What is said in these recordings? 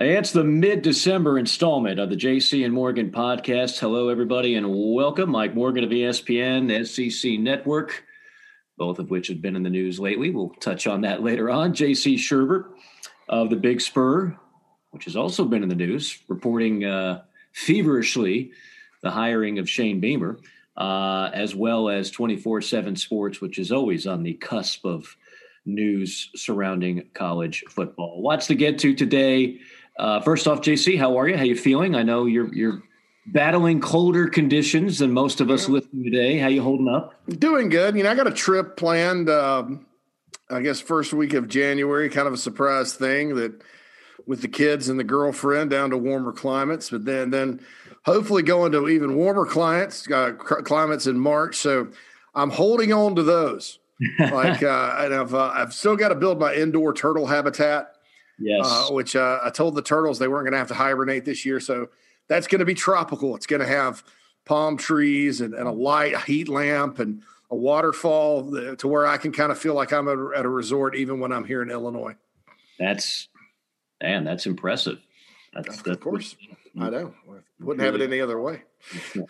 It's the mid December installment of the JC and Morgan podcast. Hello, everybody, and welcome. Mike Morgan of ESPN, SEC Network, both of which have been in the news lately. We'll touch on that later on. JC Shurburtt of the Big Spur, which has also been in the news, reporting uh, feverishly the hiring of Shane Beamer, uh, as well as 24 7 Sports, which is always on the cusp of news surrounding college football. Lots to get to today. Uh, first off, JC, how are you? How you feeling? I know you're you're battling colder conditions than most of us listening today. How you holding up? Doing good. You know, I got a trip planned. Um, I guess first week of January, kind of a surprise thing that with the kids and the girlfriend down to warmer climates, but then then hopefully going to even warmer climates uh, climates in March. So I'm holding on to those. like, uh, and I've uh, I've still got to build my indoor turtle habitat. Yes. Uh, which uh, I told the turtles they weren't going to have to hibernate this year. So that's going to be tropical. It's going to have palm trees and, and, a light, a heat lamp, and a waterfall to where I can kind of feel like I'm at a resort even when I'm here in Illinois. That's, man, that's impressive. That's, good. of that's, course. I know. Wouldn't have it any other way.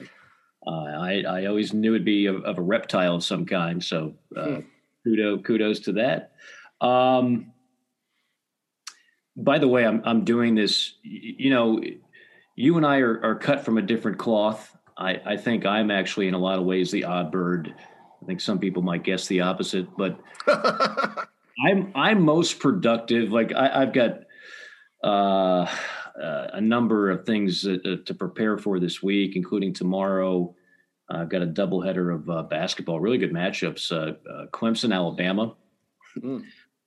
Uh, I, I always knew it'd be of, of a reptile of some kind. So uh, hmm. kudos, kudos to that. Um, by the way, I'm I'm doing this. You know, you and I are, are cut from a different cloth. I, I think I'm actually in a lot of ways the odd bird. I think some people might guess the opposite, but I'm I'm most productive. Like I, have got uh, uh, a number of things uh, to prepare for this week, including tomorrow. I've got a doubleheader of uh, basketball, really good matchups. Uh, uh, Clemson, Alabama. Mm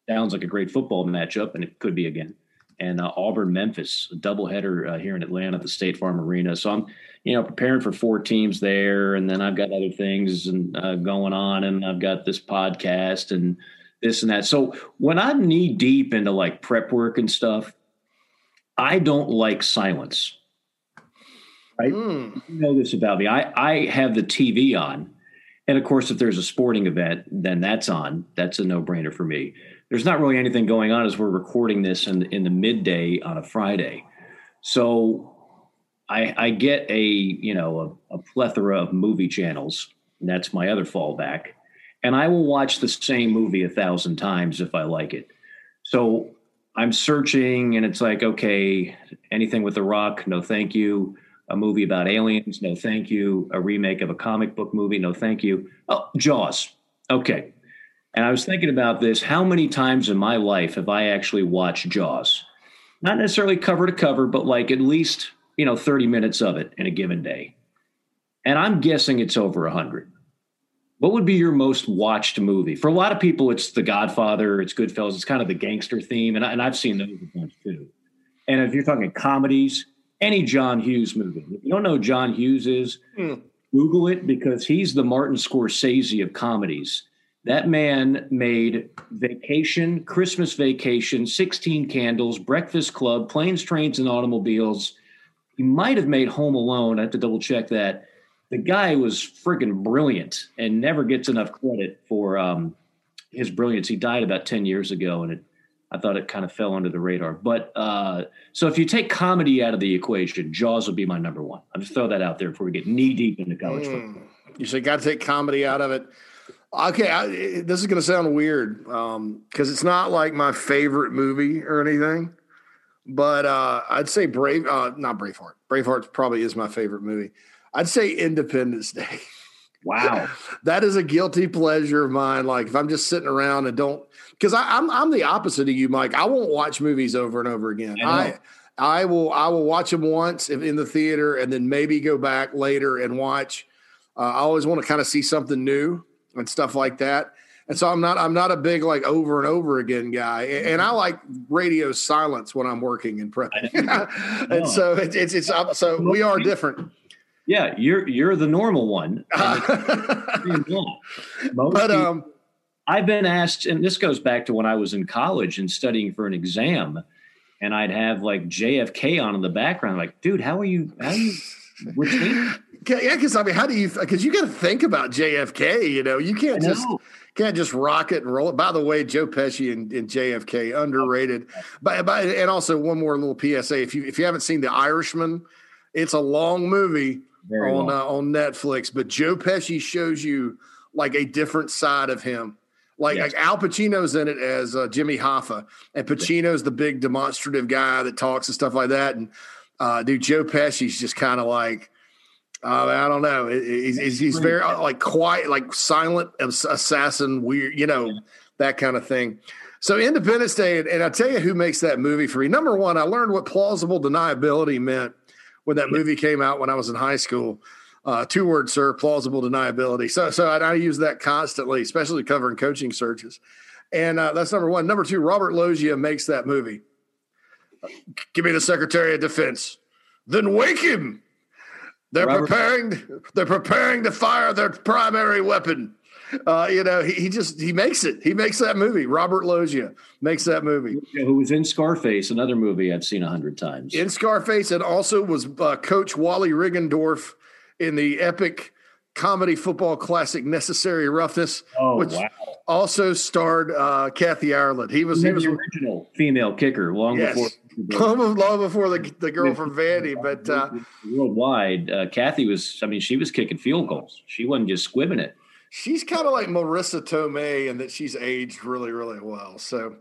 sounds like a great football matchup, and it could be again. And uh, Auburn, Memphis, a doubleheader uh, here in Atlanta at the State Farm Arena. So I'm, you know, preparing for four teams there, and then I've got other things and uh, going on, and I've got this podcast and this and that. So when I'm knee deep into like prep work and stuff, I don't like silence. Right? Mm. You know this about me. I I have the TV on, and of course, if there's a sporting event, then that's on. That's a no brainer for me there's not really anything going on as we're recording this in in the midday on a Friday. So I, I get a you know a, a, plethora of movie channels, and that's my other fallback. And I will watch the same movie a thousand times if I like it. So I'm searching, and it's like, okay, anything with The Rock, no, thank you. A movie about aliens, no, thank you. A remake of a comic book movie, no, thank you. Oh, Jaws, okay. And I was thinking about this. How many times in my life have I actually watched Jaws? Not necessarily cover to cover, but like at least, you know, 30 minutes of it in a given day. And I'm guessing it's over 100. What would be your most watched movie? For a lot of people, it's The Godfather, it's Goodfellas, it's kind of the gangster theme. And, I, and I've seen those a bunch too. And if you're talking comedies, any John Hughes movie. If you don't know John Hughes is, mm. Google it because he's the Martin Scorsese of comedies that man made Vacation, Christmas Vacation, 16 Candles, Breakfast Club, Planes, Trains, and Automobiles. He might have made Home Alone. I have to double check that. The guy was freaking brilliant and never gets enough credit for um, his brilliance. He died about 10 years ago, and it, I thought it kind of fell under the radar. But uh, so if you take comedy out of the equation, Jaws will be my number one. I'll just throw that out there before we get knee deep into college mm. football. You say got to take comedy out of it. Okay, I, this is going to sound weird because um, it's not like my favorite movie or anything, but uh, I'd say Brave, uh, not Braveheart. Braveheart probably is my favorite movie. I'd say Independence Day. Wow, that is a guilty pleasure of mine. Like if I'm just sitting around and don't, because I'm I'm the opposite of you, Mike. I won't watch movies over and over again. I, I, I will I will watch them once in the theater and then maybe go back later and watch. Uh, I always want to kind of see something new and stuff like that. And so I'm not I'm not a big like over and over again guy, and I like radio silence when I'm working and prepping. and so it's, it's it's up, so we are different. Yeah, you're you're the normal one. but um, I've been asked, and this goes back to when I was in college and studying for an exam, and I'd have like JFK on in the background. Like, dude, how are you? How are you? yeah, because I mean, how do you? Because you got to think about JFK. You know, you can't just can't just rock it and roll it. By the way, Joe Pesci and, and JFK underrated. But, but and also one more little PSA: if you if you haven't seen The Irishman, it's a long movie Very on long. Uh, on Netflix. But Joe Pesci shows you like a different side of him. Like, yes. like Al Pacino's in it as uh, Jimmy Hoffa, and Pacino's the big demonstrative guy that talks and stuff like that. And uh, dude, Joe Pesci's just kind of like uh, I don't know. He's, he's, he's very uh, like quiet, like silent assassin, weird, you know, that kind of thing. So Independence Day, and, and I tell you who makes that movie for me. Number one, I learned what plausible deniability meant when that movie came out when I was in high school. Uh, two words, sir, plausible deniability. So, so I, I, use that constantly, especially covering coaching searches. And uh, that's number one. Number two, Robert Loggia makes that movie. Give me the Secretary of Defense. Then wake him. They're Robert, preparing. They're preparing to fire their primary weapon. Uh, you know, he, he, just he makes it. He makes that movie. Robert Loggia makes that movie. Who was in Scarface, another movie I've seen a hundred times. In Scarface, and also was uh, Coach Wally Riggendorf in the epic comedy football classic Necessary Roughness, oh, which wow. also starred uh, Kathy Ireland. He was, he was the original female kicker long yes. before long, long before the, the girl from Vandy, but uh, worldwide, uh, Kathy was. I mean, she was kicking field goals. She wasn't just squibbing it. She's kind of like Marisa Tomei, in that she's aged really, really well. So,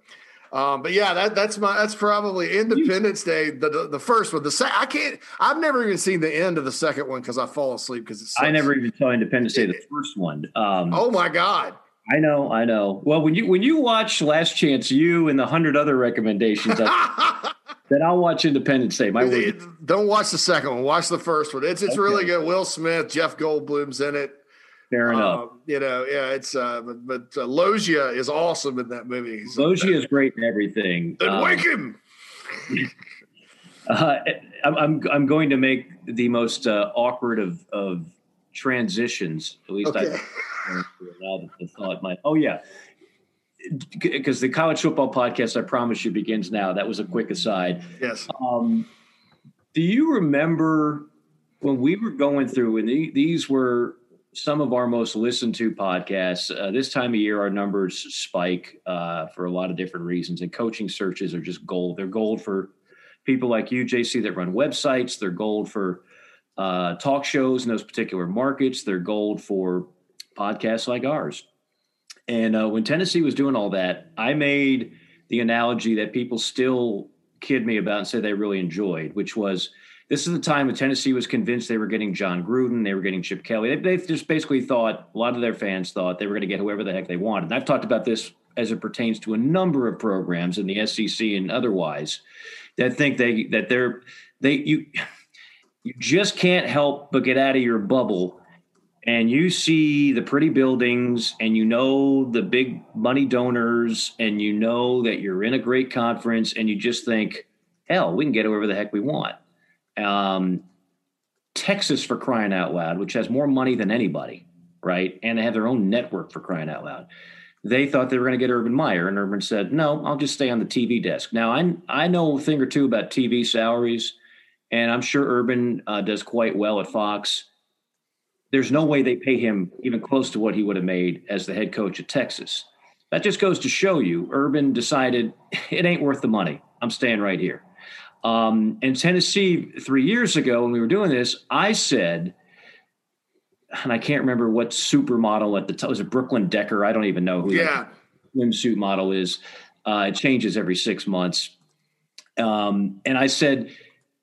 um, but yeah, that, that's my that's probably Independence Day, the the, the first one. The se- I can't. I've never even seen the end of the second one because I fall asleep because it's. I never even saw Independence Day, the first one. Um, oh my god! I know, I know. Well, when you when you watch Last Chance U and the hundred other recommendations, I, then I'll watch Independence Day. My don't watch the second one. Watch the first one. It's it's okay. really good. Will Smith, Jeff Goldblum's in it. Fair enough. Um, you know, yeah, it's uh, but, but uh, Loggia is awesome in that movie. So Loggia is great in everything. Then um, wake him. uh, I'm I'm going to make the most uh, awkward of of transitions. At least okay. I allow the thought. My oh yeah, because the college football podcast, I promise you, begins now. That was a quick aside. Yes. Um, do you remember when we were going through, and these were some of our most listened to podcasts? Uh, this time of year, our numbers spike uh, for a lot of different reasons, and coaching searches are just gold. They're gold for people like you, JC, that run websites. They're gold for uh, talk shows in those particular markets. They're gold for podcasts like ours. And uh, when Tennessee was doing all that, I made the analogy that people still kid me about and say they really enjoyed, which was this is the time when Tennessee was convinced they were getting Jon Gruden, they were getting Chip Kelly. They, they just basically thought a lot of their fans thought they were going to get whoever the heck they wanted. And I've talked about this as it pertains to a number of programs in the SEC and otherwise that think they that they're they you you just can't help but get out of your bubble and you see the pretty buildings and you know the big money donors and you know that you're in a great conference and you just think hell we can get whoever the heck we want. Um, texas for crying out loud which has more money than anybody right? And they have their own network for crying out loud. They thought they were going to get urban meyer and urban said no i'll just stay on the tv desk. Now i, I know a thing or two about tv salaries and i'm sure urban uh, does quite well at fox there's no way they pay him even close to what he would have made as the head coach at Texas. That just goes to show you, Urban decided it ain't worth the money. I'm staying right here. Um, and Tennessee, three years ago, when we were doing this, I said, and I can't remember what supermodel at the time was it Brooklyn Decker? I don't even know who yeah. the swimsuit model is. Uh, it changes every six months. Um, and I said,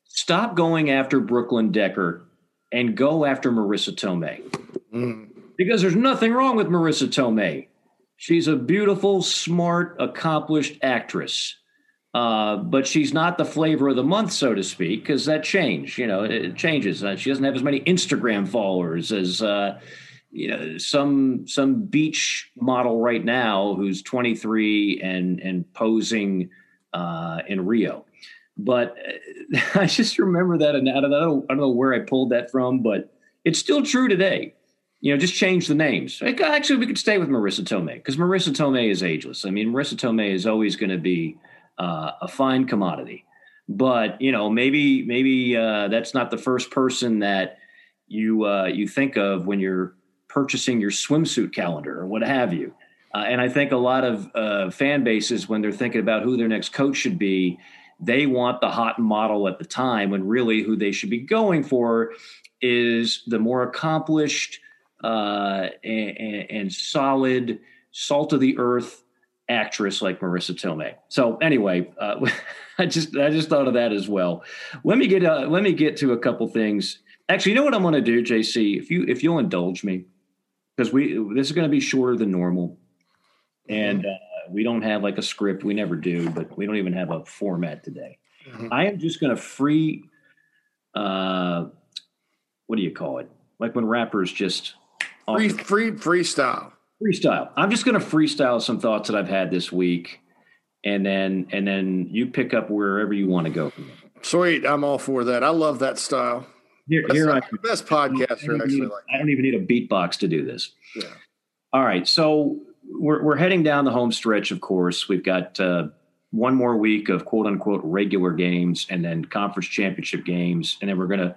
stop going after Brooklyn Decker and go after Marisa Tomei. Mm. Because there's nothing wrong with Marisa Tomei. She's a beautiful, smart, accomplished actress. Uh, but she's not the flavor of the month, so to speak, because that changed. You know, it changes. Uh, she doesn't have as many Instagram followers as uh, you know some some beach model right now who's 23 and and posing uh, in Rio. But I just remember that, and I don't, know, I don't know where I pulled that from, but it's still true today. You know, just change the names. Actually, we could stay with Marisa Tomei because Marisa Tomei is ageless. I mean, Marisa Tomei is always going to be uh, a fine commodity. but you know, maybe maybe uh, that's not the first person that you uh, you think of when you're purchasing your swimsuit calendar or what have you. Uh, and I think a lot of uh, fan bases, when they're thinking about who their next coach should be, they want the hot model at the time when really who they should be going for is the more accomplished uh, and, and, solid, salt of the earth actress like Marisa Tomei. So anyway, uh, I just I just thought of that as well. Let me get uh, let me get to a couple things. Actually, you know what I'm going to do, JC? If you if you'll indulge me, because we this is going to be shorter than normal, and uh, we don't have like a script. We never do, but we don't even have a format today. Mm-hmm. I am just going to free. Uh, what do you call it? Like when rappers just free free freestyle. Freestyle. I'm just going to freestyle some thoughts that I've had this week, and then and then you pick up wherever you want to go. Sweet, I'm all for that. I love that style. Here, here I, best podcaster. I actually, need, like I don't even need a beatbox to do this. Yeah. All right, so we're we're heading down the home stretch. Of course, we've got uh, one more week of quote unquote regular games, and then conference championship games, and then we're gonna.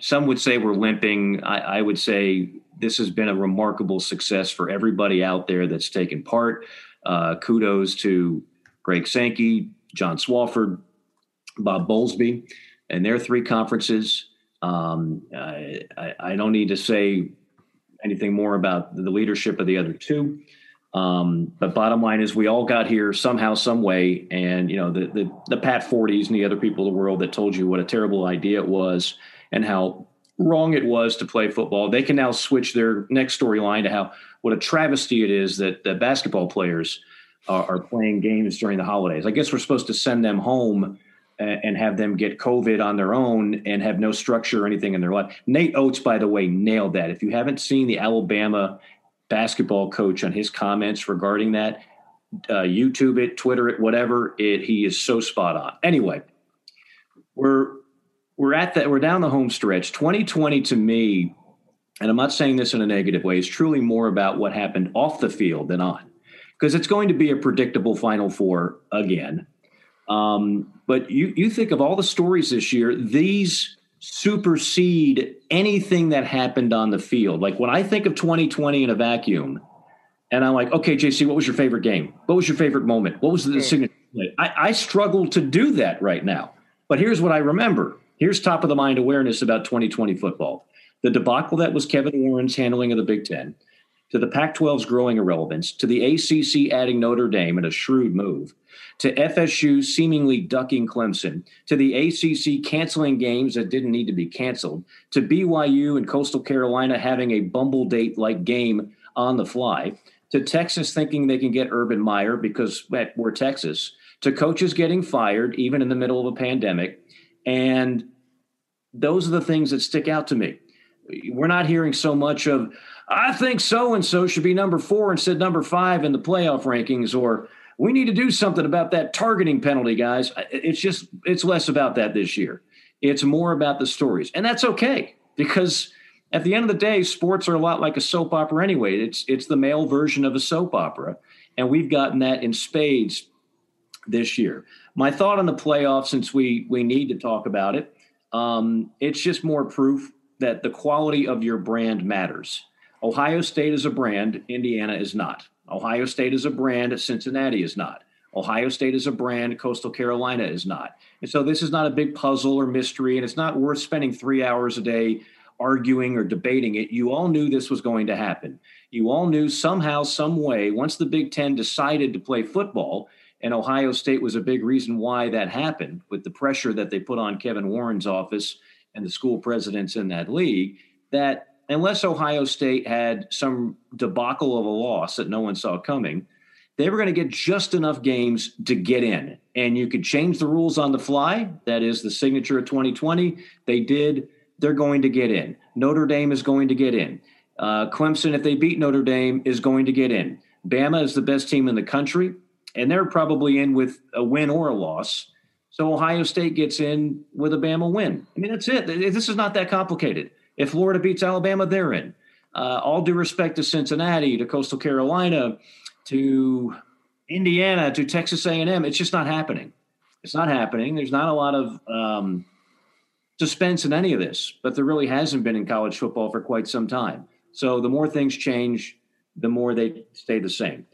Some would say we're limping. I, I would say this has been a remarkable success for everybody out there that's taken part. Uh, kudos to Greg Sankey, John Swofford, Bob Bowlesby, and their three conferences. Um, I, I, don't need to say anything more about the leadership of the other two. Um, but bottom line is, we all got here somehow, some way, and you know the the, the Pat Fordes and the other people of the world that told you what a terrible idea it was and how wrong it was to play football. They can now switch their next storyline to how what a travesty it is that, that basketball players are, are, playing games during the holidays. I guess we're supposed to send them home and, have them get COVID on their own and have no structure or anything in their life. Nate Oats, by the way, nailed that. If you haven't seen the Alabama basketball coach on his comments regarding that, uh, YouTube it, Twitter it, whatever it, he is so spot on. Anyway, we're we're at that we're down the home stretch 2020 to me and i'm not saying this in a negative way is truly more about what happened off the field than on because it's going to be a predictable final four again um, but you you think of all the stories this year these supersede anything that happened on the field. Like when i think of 2020 in a vacuum and i'm like okay jc what was your favorite game? What was your favorite moment? What was the signature I, I struggle to do that right now. But here's what i remember. Here's top of the mind awareness about 2020 football. The debacle that was Kevin Warren's handling of the Big Ten, to the Pac 12's growing irrelevance, to the ACC adding Notre Dame in a shrewd move, to FSU seemingly ducking Clemson, to the ACC canceling games that didn't need to be canceled, to BYU and Coastal Carolina having a bumble date like game on the fly, to Texas thinking they can get Urban Meyer because we're Texas, to coaches getting fired even in the middle of a pandemic, and those are the things that stick out to me. We're not hearing so much of, I think so and so should be number four instead number five in the playoff rankings, or we need to do something about that targeting penalty, guys. It's just, it's less about that this year. It's more about the stories. And that's okay because at the end of the day, sports are a lot like a soap opera anyway. It's, it's the male version of a soap opera. And we've gotten that in spades this year. My thought on the playoffs, since we, we need to talk about it, um, it's just more proof that the quality of your brand matters. Ohio State is a brand, Indiana is not. Ohio State is a brand, Cincinnati is not. Ohio State is a brand, Coastal Carolina is not. And so this is not a big puzzle or mystery, and it's not worth spending three hours a day arguing or debating it. You all knew this was going to happen. You all knew somehow, some way, once the Big Ten decided to play football, and Ohio State was a big reason why that happened with the pressure that they put on Kevin Warren's office and the school presidents in that league. That unless Ohio State had some debacle of a loss that no one saw coming, they were going to get just enough games to get in. And you could change the rules on the fly. That is the signature of 2020. They did. They're going to get in. Notre Dame is going to get in. Uh, Clemson, if they beat Notre Dame, is going to get in. Bama is the best team in the country and they're probably in with a win or a loss. So Ohio State gets in with a Bama win. I mean, that's it. This is not that complicated. If Florida beats Alabama, they're in. Uh, all due respect to Cincinnati, to Coastal Carolina, to Indiana, to Texas A&M, it's just not happening. It's not happening. There's not a lot of um, suspense in any of this, but there really hasn't been in college football for quite some time. So the more things change, the more they stay the same.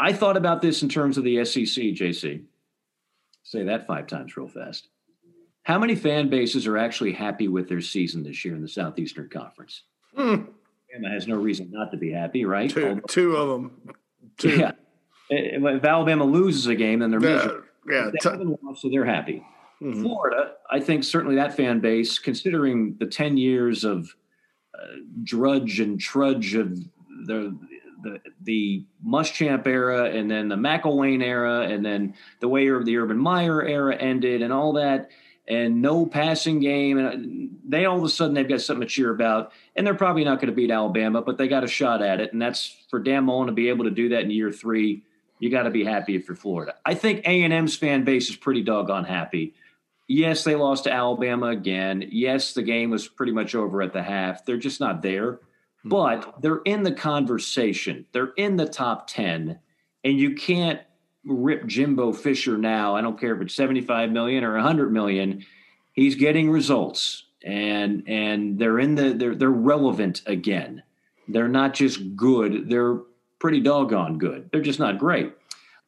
I thought about this in terms of the SEC, JC. Say that five times real fast. How many fan bases are actually happy with their season this year in the Southeastern Conference? Hmm. Alabama has no reason not to be happy, right? Two, two of them. Two. Yeah. If Alabama loses a game, then they're Yeah, miserable. yeah. They t- lost, so they're happy. mhm. Florida, I think certainly that fan base, considering the 10 years of uh, drudge and trudge of the the the Muschamp era and then the McElwain era and then the way the Urban Meyer era ended and all that and no passing game and uh, they all of a sudden they've got something to cheer about and they're probably not going to beat Alabama but they got a shot at it and that's for Dan Mullen to be able to do that in year 3 you got to be happy if you're Florida. I think A&M's fan base is pretty doggone happy. Yes, they lost to Alabama again. Yes, the game was pretty much over at the half. They're just not there. But they're in the conversation. They're in the top 10. And you can't rip Jimbo Fisher now. I don't care if it's 75 million or 100 million. He's getting results. And and they're in the they're they're relevant again. They're not just good, they're pretty doggone good. They're just not great.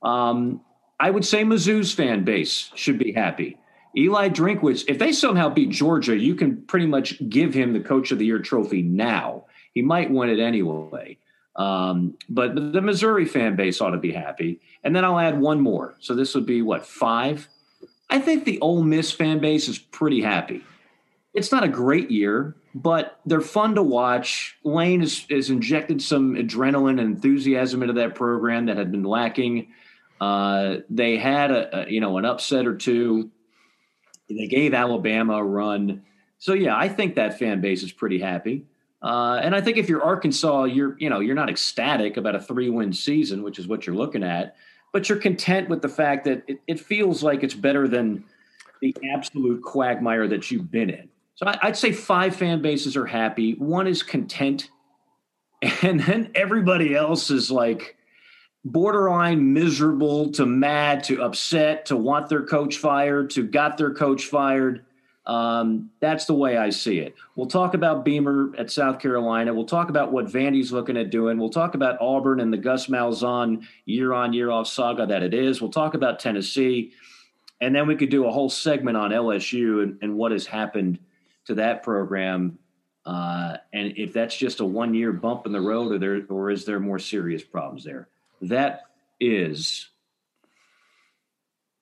Um, I would say Mizzou's fan base should be happy. Eli Drinkwitz, if they somehow beat Georgia, you can pretty much give him the Coach of the Year trophy now. He might win it anyway. Um, but the Missouri fan base ought to be happy. And then I'll add one more. So this would be what, five? I think the Ole Miss fan base is pretty happy. It's not a great year, but they're fun to watch. Lane has, has injected some adrenaline and enthusiasm into that program that had been lacking. Uh, they had a, a you know an upset or two. They gave Alabama a run. So yeah, I think that fan base is pretty happy. Uh, and I think if you're Arkansas, you're you know you're not ecstatic about a three win season, which is what you're looking at, but you're content with the fact that it, it feels like it's better than the absolute quagmire that you've been in. So I, I'd say five fan bases are happy. One is content, and then everybody else is like borderline miserable to mad to upset to want their coach fired to got their coach fired. Um, that's the way I see it. We'll talk about Beamer at South Carolina. We'll talk about what Vandy's looking at doing. We'll talk about Auburn and the Gus Malzahn year on year off saga that it is. We'll talk about Tennessee. And then we could do a whole segment on LSU and, and what has happened to that program. Uh, and if that's just a one year bump in the road or there or is there more serious problems there? That is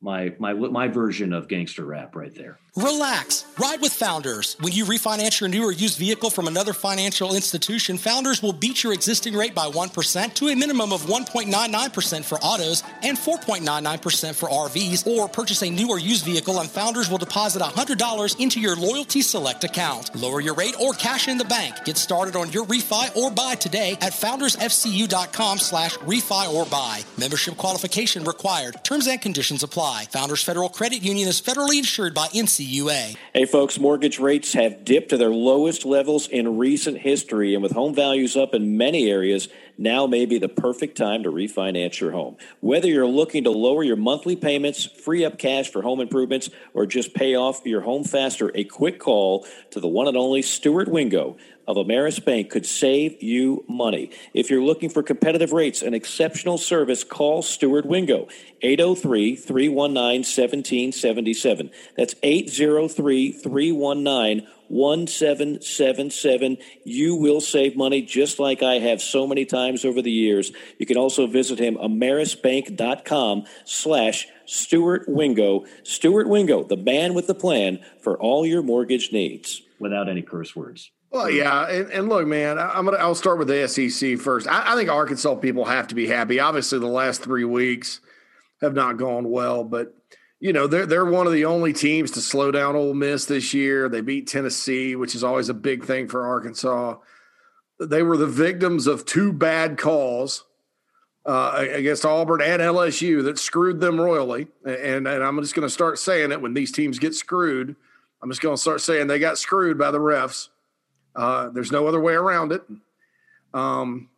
my my my version of gangster rap right there. Relax. Ride with Founders. When you refinance your new or used vehicle from another financial institution, Founders will beat your existing rate by 1% to a minimum of 1.99% for autos and 4.99% for RVs, or purchase a new or used vehicle and Founders will deposit $100 into your Loyalty Select account. Lower your rate or cash in the bank. Get started on your refi or buy today at foundersfcu.com slash refi or buy. Membership qualification required. Terms and conditions apply. Founders Federal Credit Union is federally insured by NCUA. Hey, folks, mortgage rates have dipped to their lowest levels in recent history, and with home values up in many areas, now may be the perfect time to refinance your home. Whether you're looking to lower your monthly payments, free up cash for home improvements, or just pay off your home faster, a quick call to the one and only Stuart Wingo of Ameris Bank could save you money. If you're looking for competitive rates and exceptional service, call Stuart Wingo, 803 319 1777. That's 803 319 1777. You will save money just like I have so many times over the years. You can also visit him, amerisbank.com slash Stuart Wingo. Stuart Wingo, the man with the plan for all your mortgage needs. Without any curse words. Well, yeah, and, and look, man, I- I'm gonna. I'll start with the SEC first. I, I think Arkansas people have to be happy. Obviously, the last three weeks have not gone well, but you know they're they're one of the only teams to slow down Ole Miss this year. They beat Tennessee, which is always a big thing for Arkansas. They were the victims of two bad calls uh, against Auburn and LSU that screwed them royally. And and I'm just going to start saying it when these teams get screwed. I'm just going to start saying they got screwed by the refs. Uh, there's no other way around it. Um,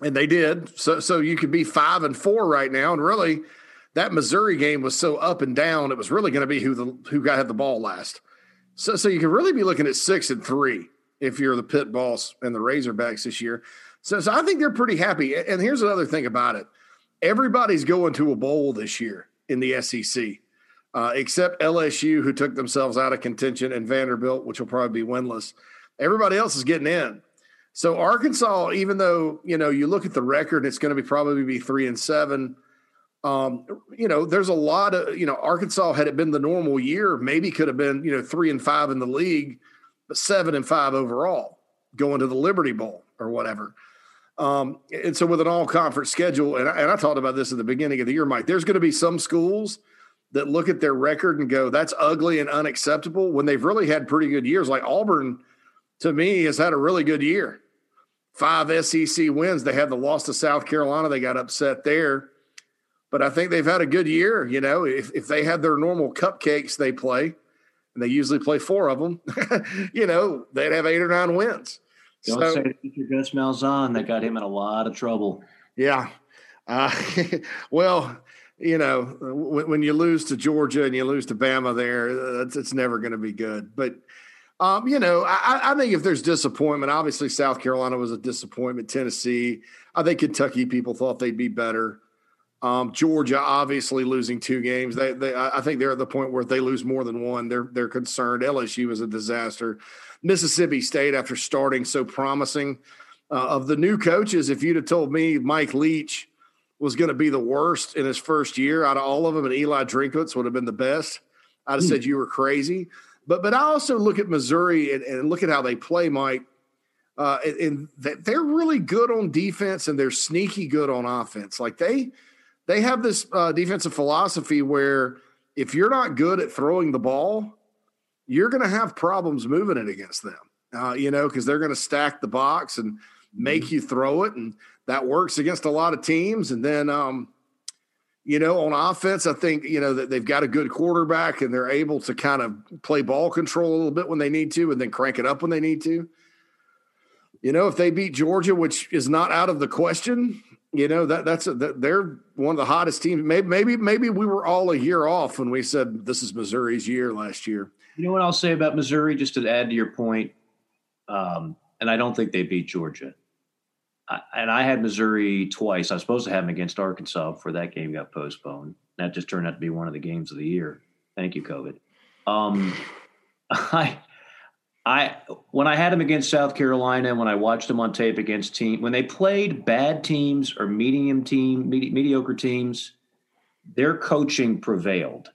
and they did. So so you could be five and four right now, and really that Missouri game was so up and down. It was really going to be who the who got had the ball last. So so you could really be looking at six and three if you're the pit boss and the Razorbacks this year. So, so I think they're pretty happy. And here's another thing about it: everybody's going to a bowl this year in the SEC, uh, except LSU, who took themselves out of contention, and Vanderbilt, which will probably be winless. Everybody else is getting in. So Arkansas, even though you know you look at the record, it's going to be probably be three and seven. Um, you know, there's a lot of you know Arkansas had it been the normal year, maybe could have been you know three and five in the league, but seven and five overall going to the Liberty Bowl or whatever. Um, and so with an all conference schedule, and I, and I talked about this at the beginning of the year, Mike. There's going to be some schools that look at their record and go, "That's ugly and unacceptable." When they've really had pretty good years, like Auburn, to me, has had a really good year. Five SEC wins. They had the loss to South Carolina. They got upset there but I think they've had a good year. You know, if, if they had their normal cupcakes they play, and they usually play four of them, you know, they'd have eight or nine wins. Don't so, say to Gus Malzahn. That got him in a lot of trouble. Yeah. Uh, well, you know, when, when, you lose to Georgia and you lose to Bama there, it's, it's never going to be good. But, um, you know, I, I, think if there's disappointment, obviously South Carolina was a disappointment. Tennessee, I think Kentucky people thought they'd be better. Um, Georgia obviously losing two games. They, they, I think they're at the point where if they lose more than one, they're they're concerned. LSU is a disaster. Mississippi State, after starting so promising, uh, of the new coaches, if you'd have told me Mike Leach was going to be the worst in his first year out of all of them, and Eli Drinkwitz would have been the best, I'd have mm. said you were crazy. But but I also look at Missouri and, and look at how they play, Mike. Uh, and, and they're really good on defense, and they're sneaky good on offense. Like they they have this uh, defensive philosophy where if you're not good at throwing the ball, you're going to have problems moving it against them. Uh, you know, because they're going to stack the box and make mm-hmm. you throw it, and that works against a lot of teams. And then, um, you know, on offense, I think you know that they've got a good quarterback and they're able to kind of play ball control a little bit when they need to, and then crank it up when they need to. You know, if they beat Georgia, which is not out of the question, you know that that's a, that they're one of the hottest teams. Maybe maybe maybe we were all a year off when we said this is Missouri's year last year. You know what I'll say about Missouri, just to add to your point, um, and I don't think they beat Georgia. And I had Missouri twice. I was supposed to have them against Arkansas before that game got postponed. That just turned out to be one of the games of the year. Thank you, COVID. Um, I I when I had them against South Carolina, when I watched them on tape against team, when they played bad teams or medium team, medi- mediocre teams, their coaching prevailed.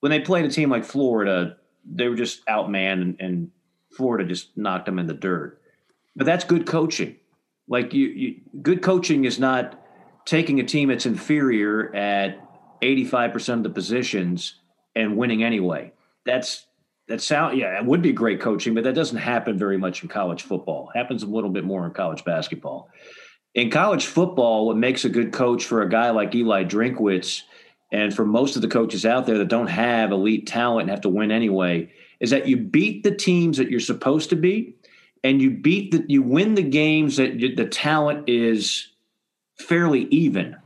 When they played a team like Florida, they were just outmanned, and, and Florida just knocked them in the dirt. But that's good coaching. Like you, you, good coaching is not taking a team that's inferior at eighty-five percent of the positions and winning anyway. That's that sound yeah it would be great coaching but that doesn't happen very much in college football it happens a little bit more in college basketball in college football what makes a good coach for a guy like eli drinkwitz and for most of the coaches out there that don't have elite talent and have to win anyway is that you beat the teams that you're supposed to beat and you beat the you win the games that the talent is fairly even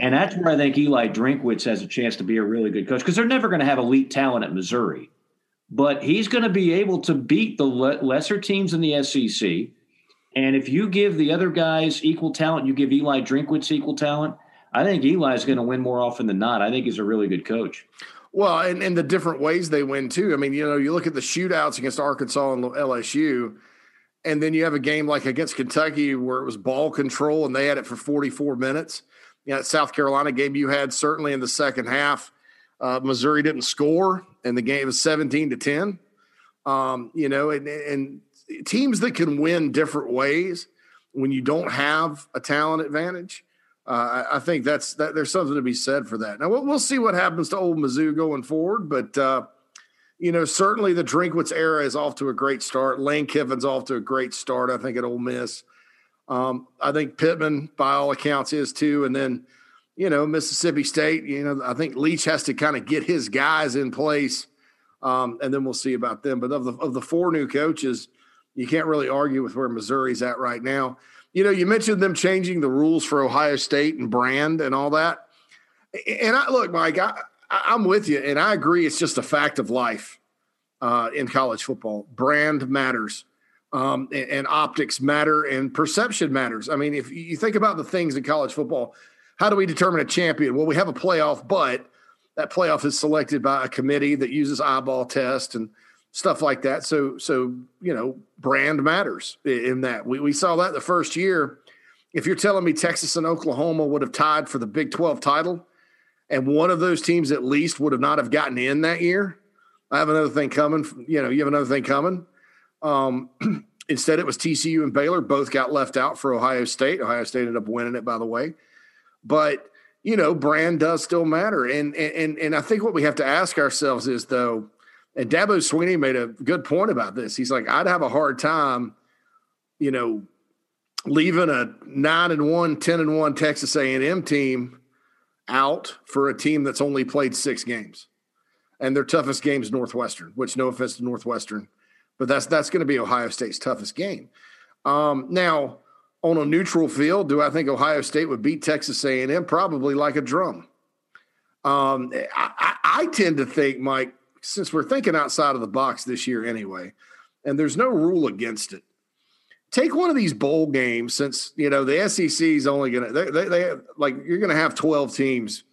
and that's where I think Eli Drinkwitz has a chance to be a really good coach because they're never going to have elite talent at Missouri but he's going to be able to beat the le- lesser teams in the SEC. And if you give the other guys equal talent, you give Eli Drinkwitz equal talent. I think Eli is going to win more often than not. I think he's a really good coach. Well, and, and the different ways they win too. I mean, you know, you look at the shootouts against Arkansas and LSU, and then you have a game like against Kentucky where it was ball control and they had it for 44 minutes. You know, South Carolina game you had certainly in the second half uh, Missouri didn't score, and the game was 17 to 10. Um, you know, and, and teams that can win different ways when you don't have a talent advantage. Uh, I, I, think that's that. There's something to be said for that. Now we'll, we'll see what happens to old Mizzou going forward, but uh, you know certainly the Drinkwitz era is off to a great start. Lane Kiffin's off to a great start. I think at Ole Miss. Um, I think Pittman, by all accounts, is too. And then you know, Mississippi State, you know, I think Leach has to kind of get his guys in place, um, and then we'll see about them. But of the of the four new coaches, you can't really argue with where Missouri's at right now. You know, you mentioned them changing the rules for Ohio State and brand and all that. And I look, Mike, I, I'm with you, and I agree. It's just a fact of life uh, in college football. Brand matters, um, and, and, optics matter, and perception matters. I mean, if you think about the things in college football, how do we determine a champion? Well, we have a playoff, but that playoff is selected by a committee that uses eyeball test and stuff like that. So, so you know, brand matters in that. We we saw that the first year. If you're telling me Texas and Oklahoma would have tied for the Big 12 title, and one of those teams at least would have not have gotten in that year, I have another thing coming. You know, you have another thing coming. Um, instead, it was TCU and Baylor. Both got left out for Ohio State. Ohio State ended up winning it, by the way. But you know, brand does still matter, and and and I think what we have to ask ourselves is though, and Dabo Swinney made a good point about this. He's like, I'd have a hard time, you know, leaving a nine and one, 10 and one Texas A and M team out for a team that's only played six games and their toughest game is Northwestern. Which, no offense to Northwestern, but that's that's going to be Ohio State's toughest game. Um, now, on a neutral field, do I think Ohio State would beat Texas A&M? Probably like a drum. Um, I, I, I tend to think, Mike, since we're thinking outside of the box this year anyway, and there's no rule against it. Take one of these bowl games, since you know the SEC is only going to they, they, they like you're going to have 12 teams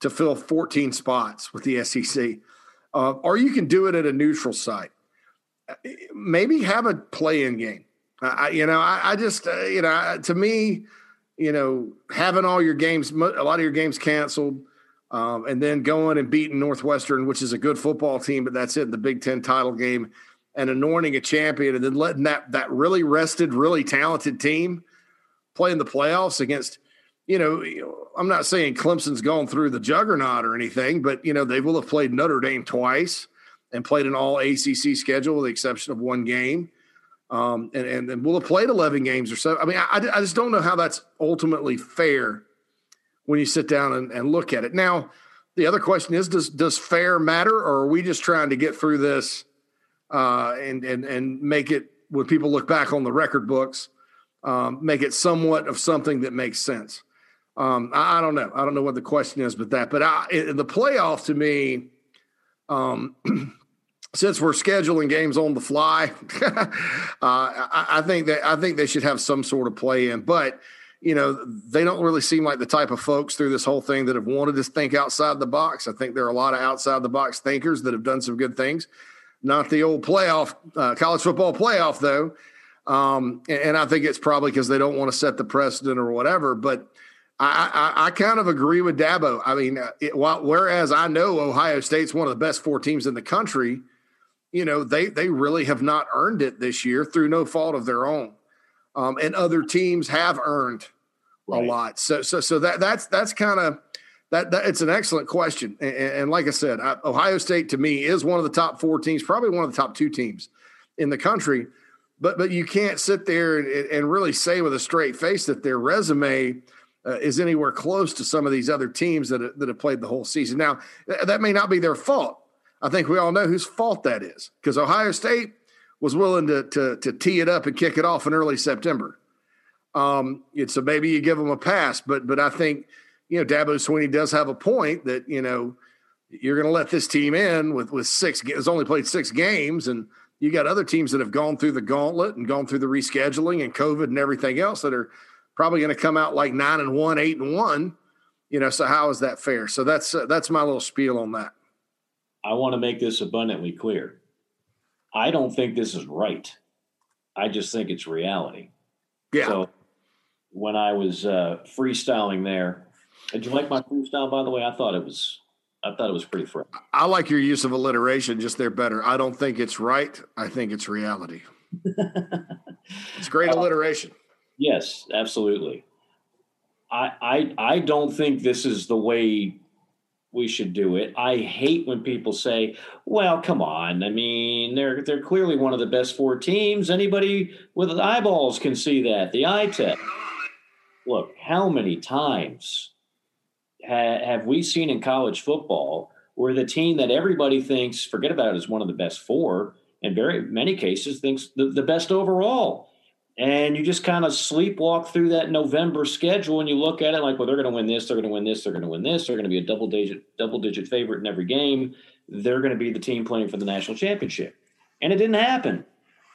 to fill 14 spots with the SEC uh, or you can do it at a neutral site. Maybe have a play-in game. I, you know, I, I just, uh, you know, to me, you know, having all your games, a lot of your games canceled, um, and then going and beating Northwestern, which is a good football team, but that's it, the Big Ten title game, and anointing a champion, and then letting that that really rested, really talented team play in the playoffs against – you know, I'm not saying Clemson's gone through the juggernaut or anything, but you know they will have played Notre Dame twice and played an all ACC schedule with the exception of one game, um, and and we'll have played 11 games or so. I mean, I, I just don't know how that's ultimately fair when you sit down and, and look at it. Now, the other question is, does does fair matter, or are we just trying to get through this uh, and and and make it when people look back on the record books, um, make it somewhat of something that makes sense? Um, I, I, don't know. I don't know what the question is, but that. But I, the playoff to me, um, since we're scheduling games on the fly, uh, I, I, think that I think they should have some sort of play in. But you know, they don't really seem like the type of folks through this whole thing that have wanted to think outside the box. I think there are a lot of outside the box thinkers that have done some good things. Not the old playoff, uh, college football playoff though. Um, and, and I think it's probably because they don't want to set the precedent or whatever. But I, I, I, kind of agree with Dabo. I mean, uh, it, while, whereas I know Ohio State's one of the best four teams in the country, you know they they really have not earned it this year through no fault of their own, um, and other teams have earned right. a lot. So so so that that's that's kind of that, that, it's an excellent question. And, and like I said, I, Ohio State to me is one of the top four teams, probably one of the top two teams in the country. But but you can't sit there and, and really say with a straight face that their resume uh, is anywhere close to some of these other teams that, that have played the whole season. Now, th- that may not be their fault. I think we all know whose fault that is because Ohio State was willing to, to, to tee it up and kick it off in early September. Um, so maybe you give them a pass, but but I think you know Dabo Swinney does have a point that you know you're going to let this team in with with six. It's only played six games, and you got other teams that have gone through the gauntlet and gone through the rescheduling and COVID and everything else that are probably going to come out like nine and one, eight and one. You know, so how is that fair? So that's uh, that's my little spiel on that. I want to make this abundantly clear. I don't think this is right. I just think it's reality. Yeah. So when I was uh, freestyling there, did you like my freestyle? By the way, I thought it was. I thought it was pretty fresh. I like your use of alliteration. Just there better. I don't think it's right. I think it's reality. it's great uh, alliteration. Yes, absolutely. I, I I don't think this is the way we should do it. I hate when people say, "Well, come on. I mean, they're they're clearly one of the best four teams. Anybody with eyeballs can see that. The eye test." Look, how many times ha- have we seen in college football where the team that everybody thinks forget about it, is one of the best four, in very many cases thinks the, the best overall And you just kind of sleepwalk through that November schedule and you look at it like, well, they're going to win this, they're going to win this, they're going to win this, they're going to be a double digit double digit favorite in every game. They're going to be the team playing for the national championship. And it didn't happen.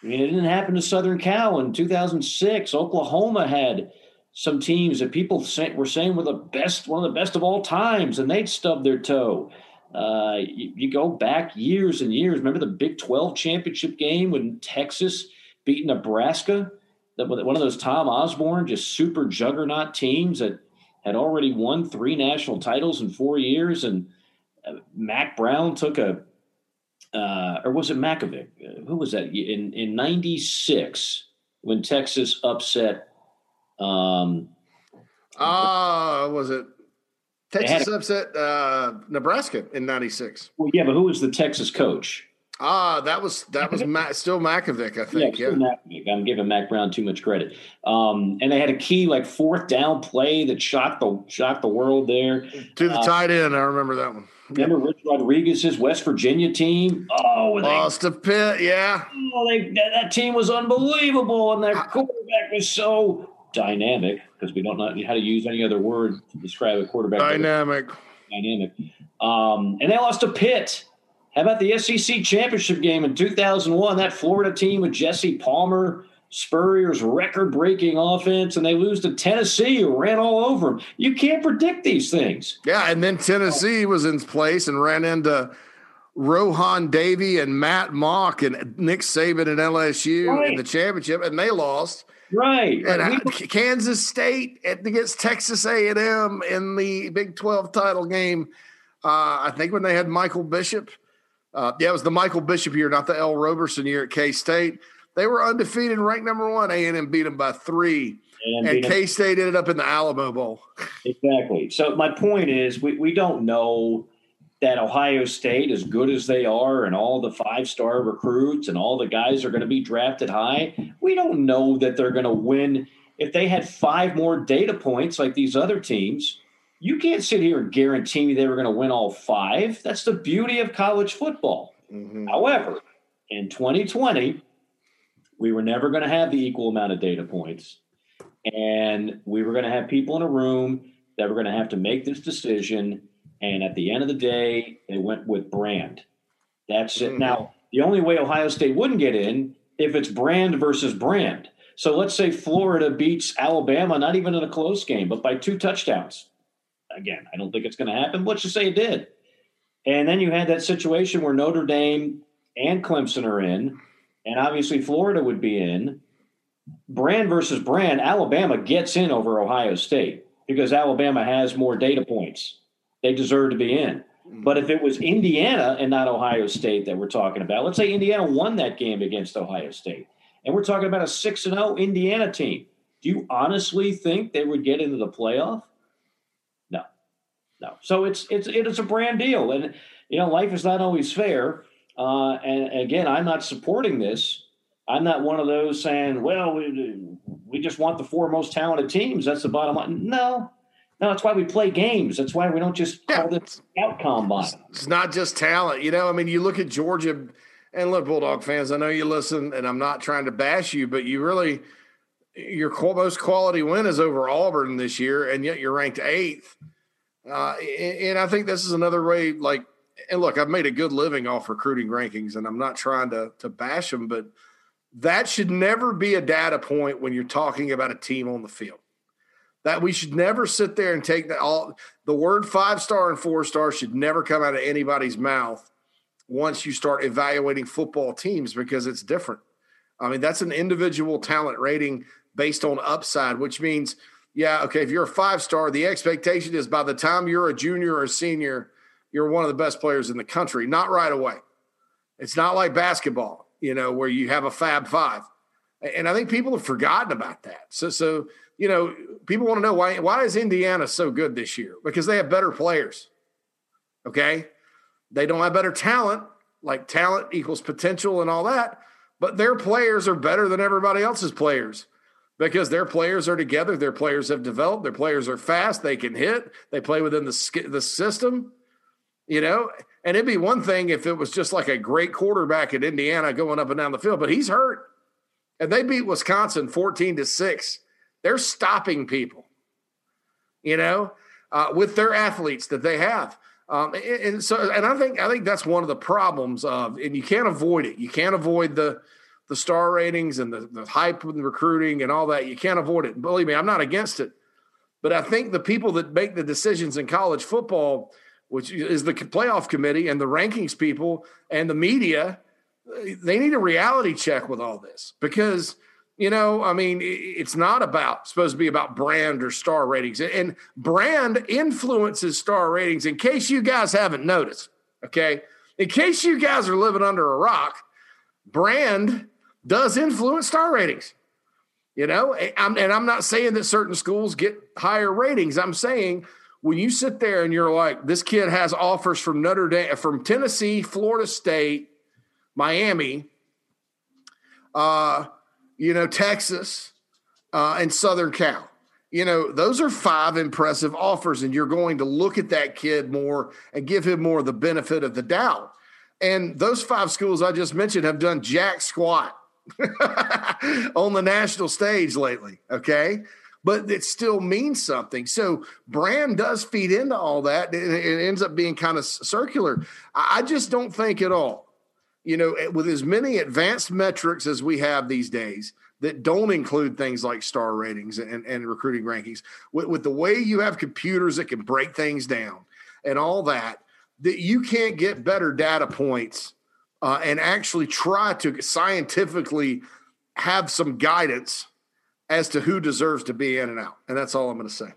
I mean, it didn't happen to Southern Cal in 2006. Oklahoma had some teams that people say, were saying were the best, one of the best of all times, and they'd stub their toe. Uh, you, you, go back years and years. Remember the Big 12 championship game when Texas beat Nebraska? One of those Tom Osborne, just super juggernaut teams that had already won three national titles in four years. And uh, Mack Brown took a, uh, or was it Mackovic? Uh, who was that? In, in 96, when Texas upset um, uh, was it Texas a, upset uh, Nebraska in '96? Well, yeah, but who was the Texas coach? Ah, that was that was Ma- still Mackovic, I think. Yeah, yeah. I'm giving Mack Brown too much credit. Um, and they had a key like fourth down play that shocked the shocked the world there. To the uh, tight end, I remember that one. Remember Rich Rodriguez's West Virginia team? Oh, they, lost a Pitt, yeah. Oh, they, that, that team was unbelievable, and their quarterback was so dynamic because we don't know how to use any other word to describe a quarterback. Dynamic. Dynamic. Um, and they lost to Pitt. How about the SEC championship game in 2001? That Florida team with Jesse Palmer, Spurrier's record breaking offense, and they lose to Tennessee, who ran all over them. You can't predict these things. Yeah, and then Tennessee was in place and ran into Rohan Davey and Matt Mauck and Nick Saban and LSU right. in the championship, and they lost. Right. And we, Kansas State against Texas A&M in the Big 12 title game. Uh, I think when they had Michael Bishop. Uh, yeah, it was the Michael Bishop year, not the Ell Roberson year at K State. They were undefeated, ranked number one. A&M beat them by three. And, and K State ended up in the Alamo Bowl. Exactly. So my point is, we, we don't know that Ohio State, as good as they are, and all the five star recruits and all the guys are going to be drafted high, we don't know that they're going to win. If they had five more data points like these other teams, you can't sit here and guarantee me they were going to win all five. That's the beauty of college football. Mm-hmm. However, in 2020, we were never going to have the equal amount of data points. And we were going to have people in a room that were going to have to make this decision and at the end of the day, they went with brand. That's it. Mm-hmm. Now, the only way Ohio State wouldn't get in if it's brand versus brand. So let's say Florida beats Alabama, not even in a close game, but by two touchdowns. Again, I don't think it's going to happen. Let's just say it did. And then you had that situation where Notre Dame and Clemson are in, and obviously Florida would be in. Brand versus brand, Alabama gets in over Ohio State because Alabama has more data points they deserve to be in. But if it was Indiana and not Ohio State that we're talking about, let's say Indiana won that game against Ohio State, and we're talking about a 6 and 0 Indiana team. Do you honestly think they would get into the playoff? No. No. So it's it's it's a brand deal and you know, life is not always fair. Uh, and again, I'm not supporting this. I'm not one of those saying, "Well, we, we just want the four most talented teams." That's the bottom line. No, no, that's why we play games. That's why we don't just yeah. call this out combine. It's not just talent. You know, I mean, you look at Georgia and look, Bulldog fans, I know you listen, and I'm not trying to bash you, but you really, your most quality win is over Auburn this year, and yet you're ranked eighth. Uh, and I think this is another way, like, and look, I've made a good living off recruiting rankings, and I'm not trying to to bash them, but that should never be a data point when you're talking about a team on the field that we should never sit there and take that all the word five star and four star should never come out of anybody's mouth once you start evaluating football teams because it's different. I mean, that's an individual talent rating based on upside, which means, yeah, okay, if you're a five star, the expectation is by the time you're a junior or a senior, you're one of the best players in the country, not right away. It's not like basketball, you know, where you have a fab five. And I think people have forgotten about that. So, so you know, people want to know why why is Indiana so good this year? Because they have better players. Okay? They don't have better talent, like talent equals potential and all that, but their players are better than everybody else's players because their players are together, their players have developed, their players are fast, they can hit, they play within the the system, you know? And it'd be one thing if it was just like a great quarterback at Indiana going up and down the field, but he's hurt. and they beat Wisconsin 14 to 6. They're stopping people, you know, uh, with their athletes that they have. Um, and, and, so, and I think I think that's one of the problems of, and you can't avoid it. You can't avoid the the star ratings and the, the hype and recruiting and all that. You can't avoid it. Believe me, I'm not against it, but I think the people that make the decisions in college football, which is the playoff committee and the rankings people and the media, they need a reality check with all this because you know i mean it's not about supposed to be about brand or star ratings. And brand influences star ratings in case you guys haven't noticed okay? In case you guys are living under a rock brand does influence star ratings. You know and i'm not saying that certain schools get higher ratings. I'm saying when you sit there and you're like this kid has offers from notre dame from tennessee florida state Miami, uh, you know, Texas, uh, and Southern Cal. You know, those are five impressive offers, and you're going to look at that kid more and give him more of the benefit of the doubt. And those five schools I just mentioned have done jack squat on the national stage lately. Okay. But it still means something. So brand does feed into all that. It ends up being kind of circular. I just don't think at all you know, with as many advanced metrics as we have these days that don't include things like star ratings and, and recruiting rankings, with, with the way you have computers that can break things down and all that, that you can't get better data points uh, and actually try to scientifically have some guidance as to who deserves to be in and out. And that's all I'm going to say.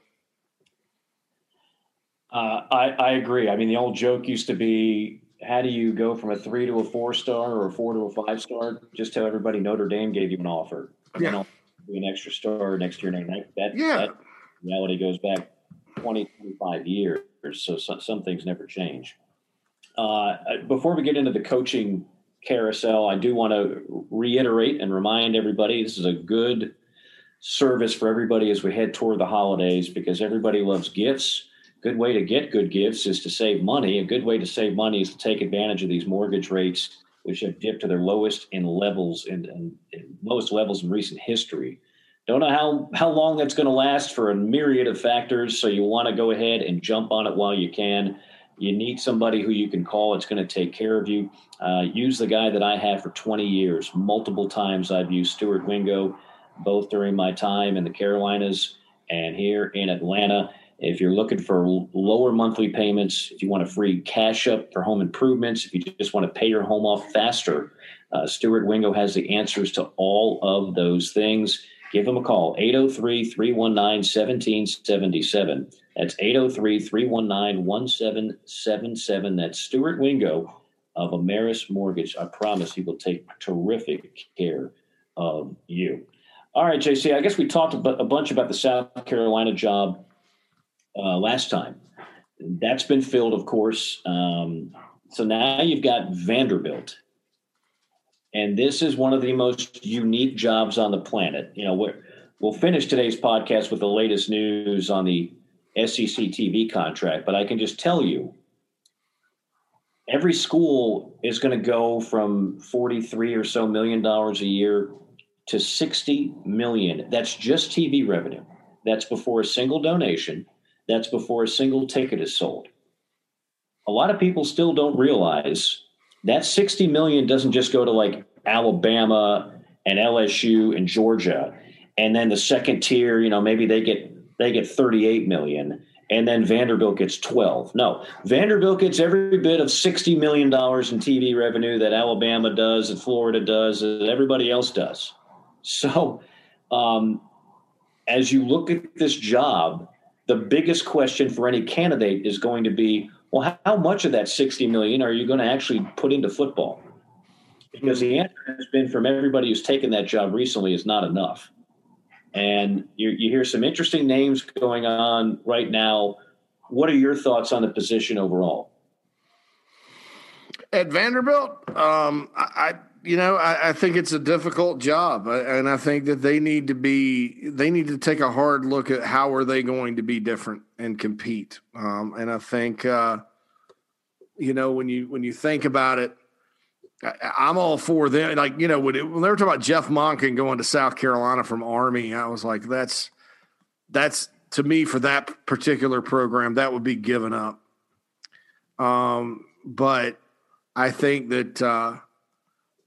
Uh, I, I agree. I mean, the old joke used to be how do you go from a three to a four star or a four to a five star? Just tell everybody Notre Dame gave you an offer. Yeah. You be an extra star next year. That, yeah. that reality goes back 20, 25 years. So some, some things never change. Uh, before we get into the coaching carousel, I do want to reiterate and remind everybody this is a good service for everybody as we head toward the holidays because everybody loves gifts good way to get good gifts is to save money. A good way to save money is to take advantage of these mortgage rates, which have dipped to their lowest in levels and, lowest levels in recent history. Don't know how, how long that's going to last for a myriad of factors. So you want to go ahead and jump on it while you can. You need somebody who you can call. It's going to take care of you. Uh, use the guy that I have for 20 years. Multiple times I've used Stuart Wingo, both during my time in the Carolinas and here in Atlanta. If you're looking for lower monthly payments, if you want a free cash up for home improvements, if you just want to pay your home off faster, uh, Stuart Wingo has the answers to all of those things. Give him a call, 803 319 1777. That's 803 319 1777. That's Stuart Wingo of Ameris Mortgage. I promise he will take terrific care of you. All right, JC, I guess we talked a bunch about the South Carolina job uh, last time. That's been filled, of course. Um, so now you've got Vanderbilt. And this is one of the most unique jobs on the planet. You know, we will finish today's podcast with the latest news on the SEC TV contract, but I can just tell you every school is going to go from 43 or so million dollars a year to 60 million. That's just TV revenue. That's before a single donation that's before a single ticket is sold. A lot of people still don't realize that 60 million doesn't just go to like Alabama and LSU and Georgia. And then the second tier, you know, maybe they get they get 38 million and then Vanderbilt gets 12. No, Vanderbilt gets every bit of 60 million dollars in TV revenue that Alabama does, that Florida does, that everybody else does. So, um, as you look at this job, the biggest question for any candidate is going to be well how much of that 60 million are you going to actually put into football? Because the answer has been from everybody who's taken that job recently is not enough. And you, you hear some interesting names going on right now. What are your thoughts on the position overall? At vanderbilt um, I, you know, I, I, think it's a difficult job, and I think that they need to be they need to take a hard look at how are they going to be different and compete. Um, and I think, uh, you know, when you when you think about it, I, am all for them. Like you know, when, it, when they were talking about Jeff Monken going to South Carolina from Army, I was like, that's that's to me for that particular program that would be given up. Um, but I think that uh,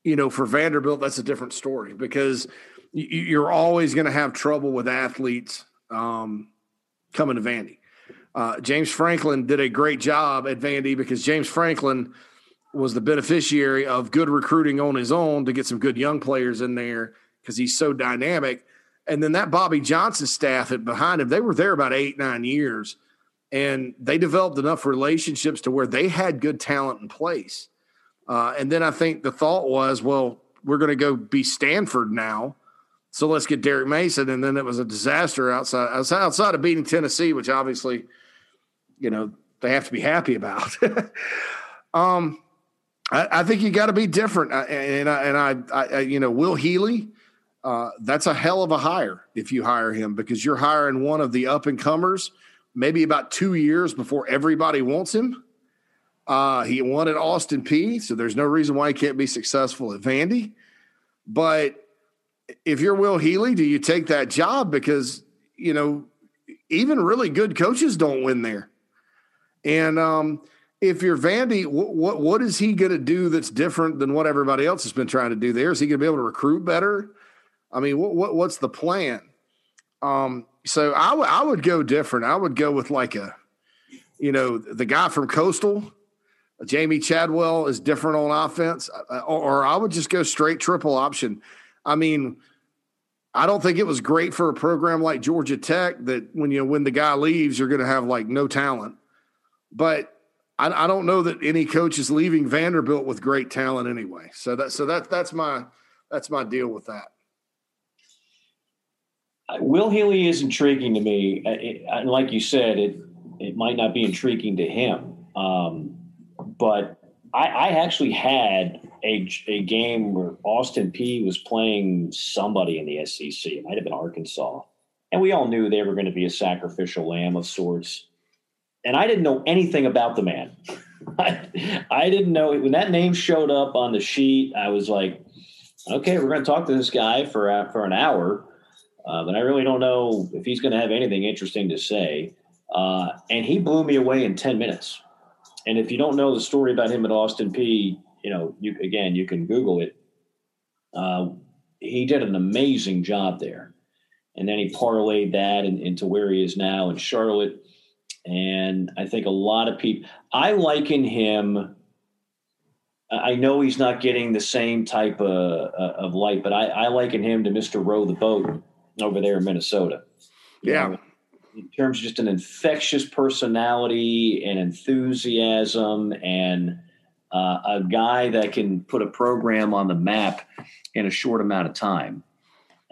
you know for Vanderbilt that's a different story because you're always going to have trouble with athletes um, coming to Vandy. Uh, James Franklin did a great job at Vandy because James Franklin was the beneficiary of good recruiting on his own to get some good young players in there because he's so dynamic. And then that Bobby Johnson staff at behind him, they were there about eight, nine years. And they developed enough relationships to where they had good talent in place. Uh, and then I think the thought was, well, we're going to go be Stanford now. So let's get Derek Mason. And then it was a disaster outside outside of beating Tennessee, which obviously, you know, they have to be happy about. um, I, I think you got to be different. And I, and I, I, you know, Will Healy, uh, that's a hell of a hire if you hire him because you're hiring one of the up and comers, maybe about two years before everybody wants him. Uh, he wanted Austin Peay, so there's no reason why he can't be successful at Vandy. But if you're Will Healy, do you take that job because you know even really good coaches don't win there? And um, if you're Vandy, what what, is he going to do that's different than what everybody else has been trying to do there? Is he going to be able to recruit better? I mean, what, what what's the plan? Um, so I, w- I would go different. I would go with like a, you know, the guy from Coastal, Jamey Chadwell is different on offense, uh, or, or I would just go straight triple option. I mean, I don't think it was great for a program like Georgia Tech that when you when the guy leaves, you're going to have like no talent. But I, I don't know that any coach is leaving Vanderbilt with great talent anyway. So that so that that's my that's my deal with that. Will Healy is intriguing to me. It, like you said, it it might not be intriguing to him, um, but I, I, actually had a, a game where Austin Peay was playing somebody in the SEC. It might have been Arkansas, and we all knew they were going to be a sacrificial lamb of sorts and I didn't know anything about the man. I, I didn't know when that name showed up on the sheet. I was like, okay, we're going to talk to this guy for uh, for an hour, uh, but I really don't know if he's going to have anything interesting to say. Uh, and he blew me away in ten minutes. And if you don't know the story about him at Austin Peay, you know, you again you can Google it. Uh, he did an amazing job there, and then he parlayed that in, into where he is now in Charlotte and I think a lot of people, I liken him. I know he's not getting the same type of, uh, of light, but I, I liken him to Mr. Row the Boat over there in Minnesota. yeah. Know, in terms of just an infectious personality and enthusiasm and uh, a guy that can put a program on the map in a short amount of time.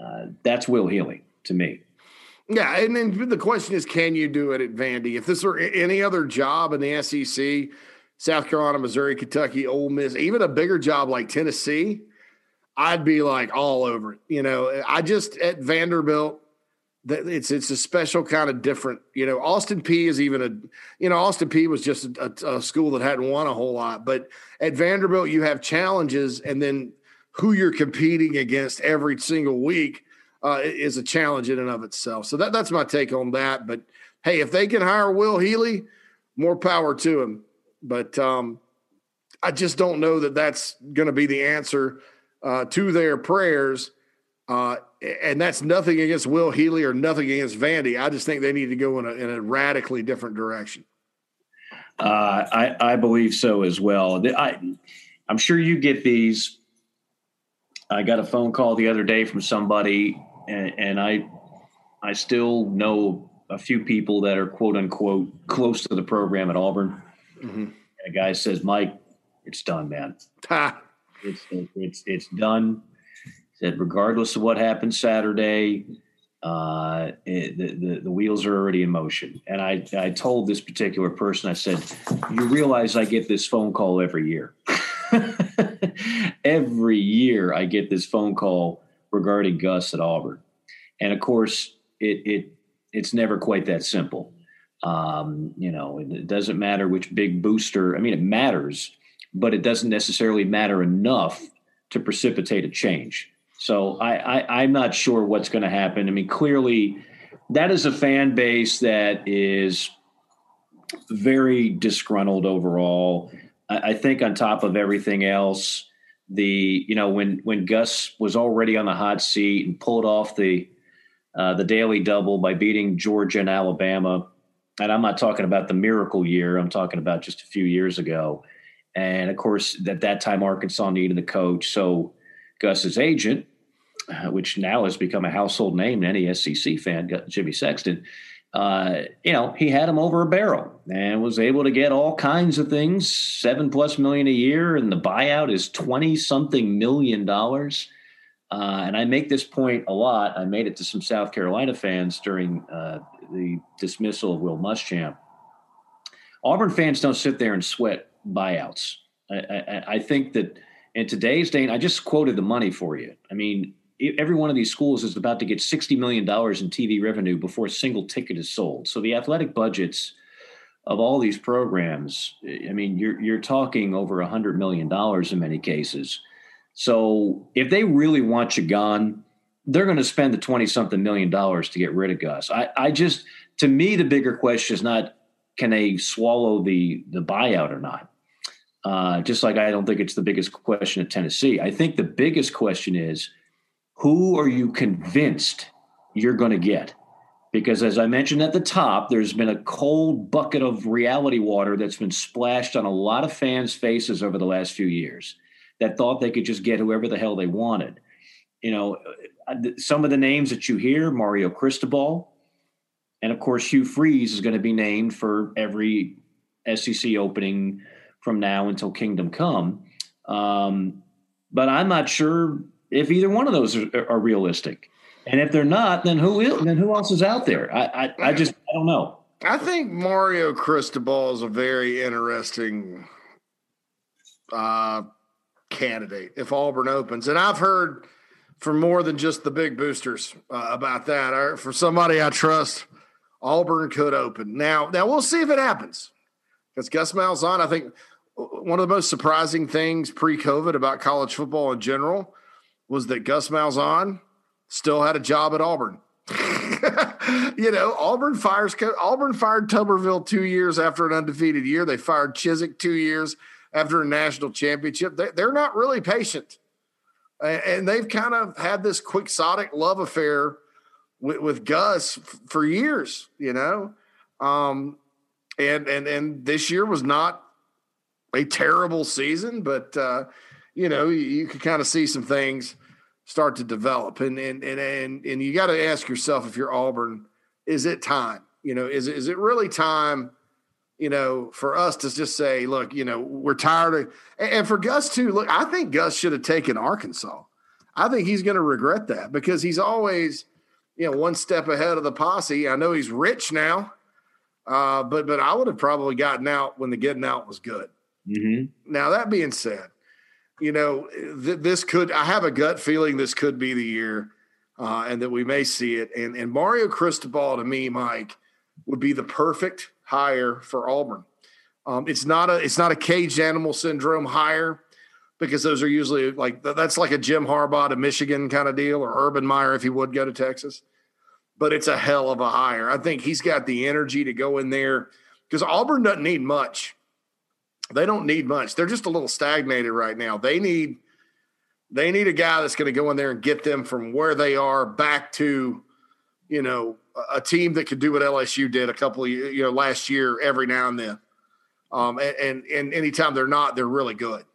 Uh, that's Will Healy to me. Yeah, and then the question is, can you do it at Vandy? If this were any other job in the SEC, South Carolina, Missouri, Kentucky, Ole Miss, even a bigger job like Tennessee, I'd be like all over it. You know, I just at Vanderbilt, it's it's a special kind of different. You know, Austin Peay is even a you know Austin Peay was just a, a school that hadn't won a whole lot, but at Vanderbilt you have challenges, and then who you're competing against every single week uh, is a challenge in and of itself. So that, that's my take on that. But hey, if they can hire Will Healy, more power to him. But um, I just don't know that that's going to be the answer uh, to their prayers. Uh, and that's nothing against Will Healy or nothing against Vandy. I just think they need to go in a, in a radically different direction. Uh, I, I believe so as well. I, I'm sure you get these. I got a phone call the other day from somebody and, and I I still know a few people that are quote unquote close to the program at Auburn. Mm-hmm. And a guy says, "Mike, it's done, man. it's, it's it's done." Said, regardless of what happens Saturday, uh, it, the, the, the wheels are already in motion. And I I told this particular person, I said, "You realize I get this phone call every year." every year I get this phone call regarding Gus at Auburn. And of course, it, it it's never quite that simple. Um, you know, it, doesn't matter which big booster. I mean, it matters, but it doesn't necessarily matter enough to precipitate a change. So I, I I'm not sure what's going to happen. I mean, clearly, that is a fan base that is very disgruntled overall. I, I think on top of everything else, the you know when when Gus was already on the hot seat and pulled off the uh, the daily double by beating Georgia and Alabama, and I'm not talking about the miracle year. I'm talking about just a few years ago. And of course, at that time, Arkansas needed a coach. So Gus's agent, uh, which now has become a household name any SEC fan, Jimmy Sexton, uh, you know, he had him over a barrel and was able to get all kinds of things, seven plus million a year, and the buyout is 20 something million dollars. Uh, and I make this point a lot. I made it to some South Carolina fans during uh, the dismissal of Will Muschamp. Auburn fans don't sit there and sweat buyouts. I, I, I think that in today's day, and I just quoted the money for you. I mean, every one of these schools is about to get $60 million in TV revenue before a single ticket is sold. So the athletic budgets of all these programs, eh, I mean, you're, you're talking over a $100 million in many cases. So if they really want you gone, they're going to spend the 20 something million dollars to get rid of Gus. I, I just, to me, the bigger question is not can they swallow the, the buyout or not? Uh, just like I don't think it's the biggest question at Tennessee. I think the biggest question is who are you convinced you're going to get? Because as I mentioned at the top, there's been a cold bucket of reality water that's been splashed on a lot of fans' faces over the last few years that thought they could just get whoever the hell they wanted. You know, uh, some of the names that you hear Mario Cristobal, and of course, Hugh Freeze is going to be named for every SEC opening from now until Kingdom Come. Um, but I'm not sure if either one of those are, are realistic. And if they're not, then who then who else is out there? I, I, I just I don't know. I think Mario Cristobal is a very interesting uh, candidate if Auburn opens, and I've heard from more than just the big boosters uh, about that. Or for somebody I trust, Auburn could open now. Now we'll see if it happens because Gus Malzahn. I think one of the most surprising things pre-COVID about college football in general was that Gus Malzahn still had a job at Auburn. you know, Auburn fires Auburn fired Tuberville two years after an undefeated year. They fired Chizik two years after a national championship. They, are not really patient, and they've kind of had this quixotic love affair with, with Gus for years. You know, um, and and and this year was not a terrible season, but uh, you know, you, you could kind of see some things start to develop. And and and and, and you got to ask yourself if you're Auburn, is it time? You know, is is it really time? You know, for us to just say, look, you know, we're tired of, and for Gus too. Look, I think Gus should have taken Arkansas. I think he's going to regret that because he's always, you know, one step ahead of the posse. I know he's rich now, uh, but but I would have probably gotten out when the getting out was good. Mm-hmm. Now that being said, you know, th- this could, I have a gut feeling this could be the year uh, and that we may see it. And, and Mario Cristobal to me, Mike, would be the perfect hire for Auburn. Um, it's not a, it's not a caged animal syndrome hire because those are usually like, that's like a Jim Harbaugh to Michigan kind of deal or Urban Meyer if he would go to Texas. But it's a hell of a hire. I think he's got the energy to go in there because Auburn doesn't need much they don't need much. They're just a little stagnated right now. They need they need a guy that's going to go in there and get them from where they are back to, you know, a team that could do what LSU did a couple of you know last year every now and then. Um, and, and and anytime they're not, they're really good.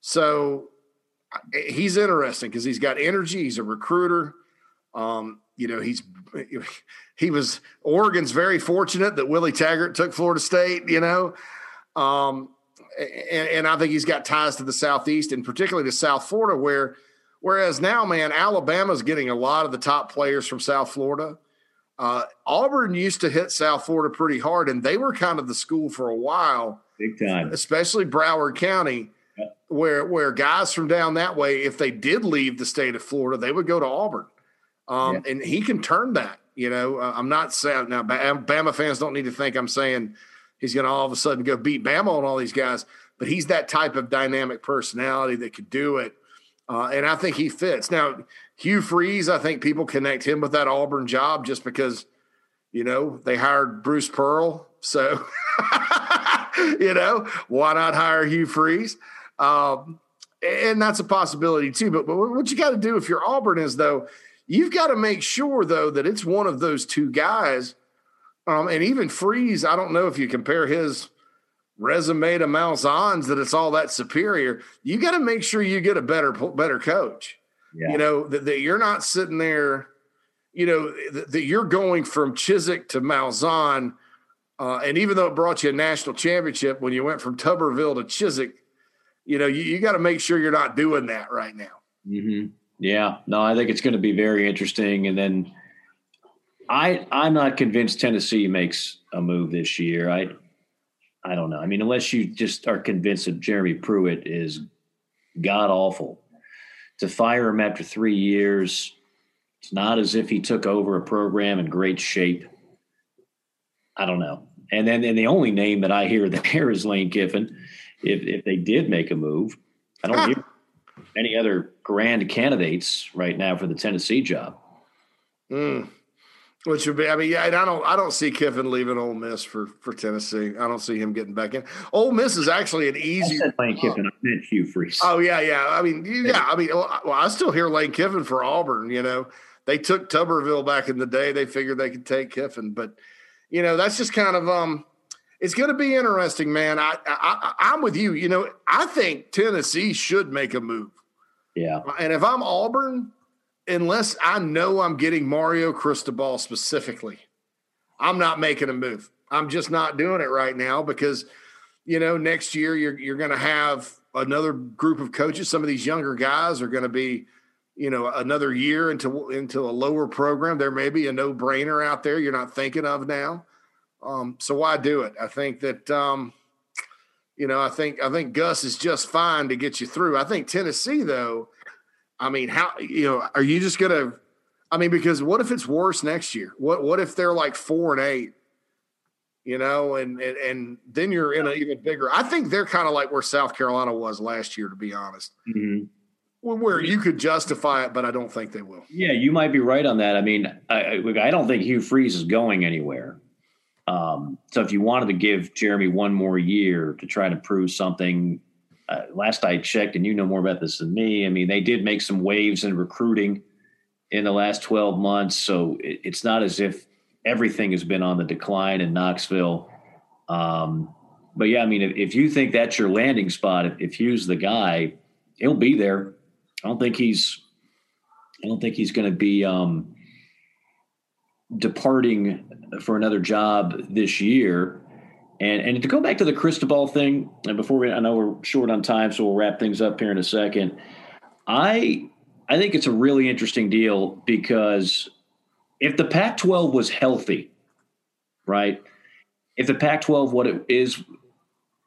So he's interesting because he's got energy. He's a recruiter. Um, you know, he's he was Oregon's very fortunate that Willie Taggart took Florida State. You know, um, and, and, I think he's got ties to the Southeast and particularly to South Florida, where whereas now, man, Alabama's getting a lot of the top players from South Florida. Uh, Auburn used to hit South Florida pretty hard, and they were kind of the school for a while, big time, especially Broward County, where where guys from down that way, if they did leave the state of Florida, they would go to Auburn, um, yeah. and he can turn that. You know, uh, I'm not saying now Bama fans don't need to think I'm saying he's going to all of a sudden go beat Bama on all these guys. But he's that type of dynamic personality that could do it. Uh, and I think he fits. Now, Hugh Freeze, I think people connect him with that Auburn job just because, you know, they hired Bruce Pearl. So, you know, why not hire Hugh Freeze? Um, and that's a possibility too. But, but what you got to do if you're Auburn is, though, you've got to make sure, though, that it's one of those two guys. Um, and even Freeze, I don't know if you compare his resume to Malzahn's that it's all that superior. You got to make sure you get a better better coach. Yeah. You know that, that, you're not sitting there. You know that, that you're going from Chizik to Malzahn, uh, and even though it brought you a national championship when you went from Tuberville to Chizik, you know you, you got to make sure you're not doing that right now. Mm-hmm. Yeah, no, I think it's going to be very interesting. And then I I'm not convinced Tennessee makes a move this year. I I don't know. I mean, unless you just are convinced that Jeremy Pruitt is god awful, to fire him after three years, it's not as if he took over a program in great shape. I don't know. And then and the only name that I hear there is Lane Kiffin. If if they did make a move, I don't hear any other grand candidates right now for the Tennessee job. Mm. Which would be, I mean, yeah, and I don't, I don't see Kiffin leaving Ole Miss for for Tennessee. I don't see him getting back in. Ole Miss is actually an easy. I Lane Kiffin. I meant Hugh Freeze. Oh yeah, yeah. I mean, yeah. I mean, well, I still hear Lane Kiffin for Auburn. You know, they took Tuberville back in the day. They figured they could take Kiffin, but you know, that's just kind of um. It's going to be interesting, man. I, I I'm with you. You know, I think Tennessee should make a move. Yeah. And if I'm Auburn, unless I know I'm getting Mario Cristobal specifically, I'm not making a move. I'm just not doing it right now because, you know, next year you're you're going to have another group of coaches. Some of these younger guys are going to be, you know, another year into into a lower program. There may be a no brainer out there you're not thinking of now. Um, so why do it? I think that, um, you know, I think I think Gus is just fine to get you through. I think Tennessee though I mean, how you know, are you just gonna I mean, because what if it's worse next year? What what if they're like four and eight? You know, and and, and then you're in an even bigger. I think they're kind of like where South Carolina was last year, to be honest. Mm-hmm. Where you could justify it, but I don't think they will. Yeah, you might be right on that. I mean, I, I don't think Hugh Freeze is going anywhere. Um, so if you wanted to give Jeremy one more year to try to prove something, uh, last I checked, and you know more about this than me. I mean, they did make some waves in recruiting in the last 12 months. So it, it's not as if everything has been on the decline in Knoxville. Um, but yeah, I mean, if, if, you think that's your landing spot, if, if Hugh's the guy, he'll be there. I don't think he's, I don't think he's going to be um, departing for another job this year. And and to go back to the Cristobal thing, and before we, I know we're short on time, so we'll wrap things up here in a second. I I think it's a really interesting deal because if the Pac-12 was healthy, right? If the Pac-12 what it is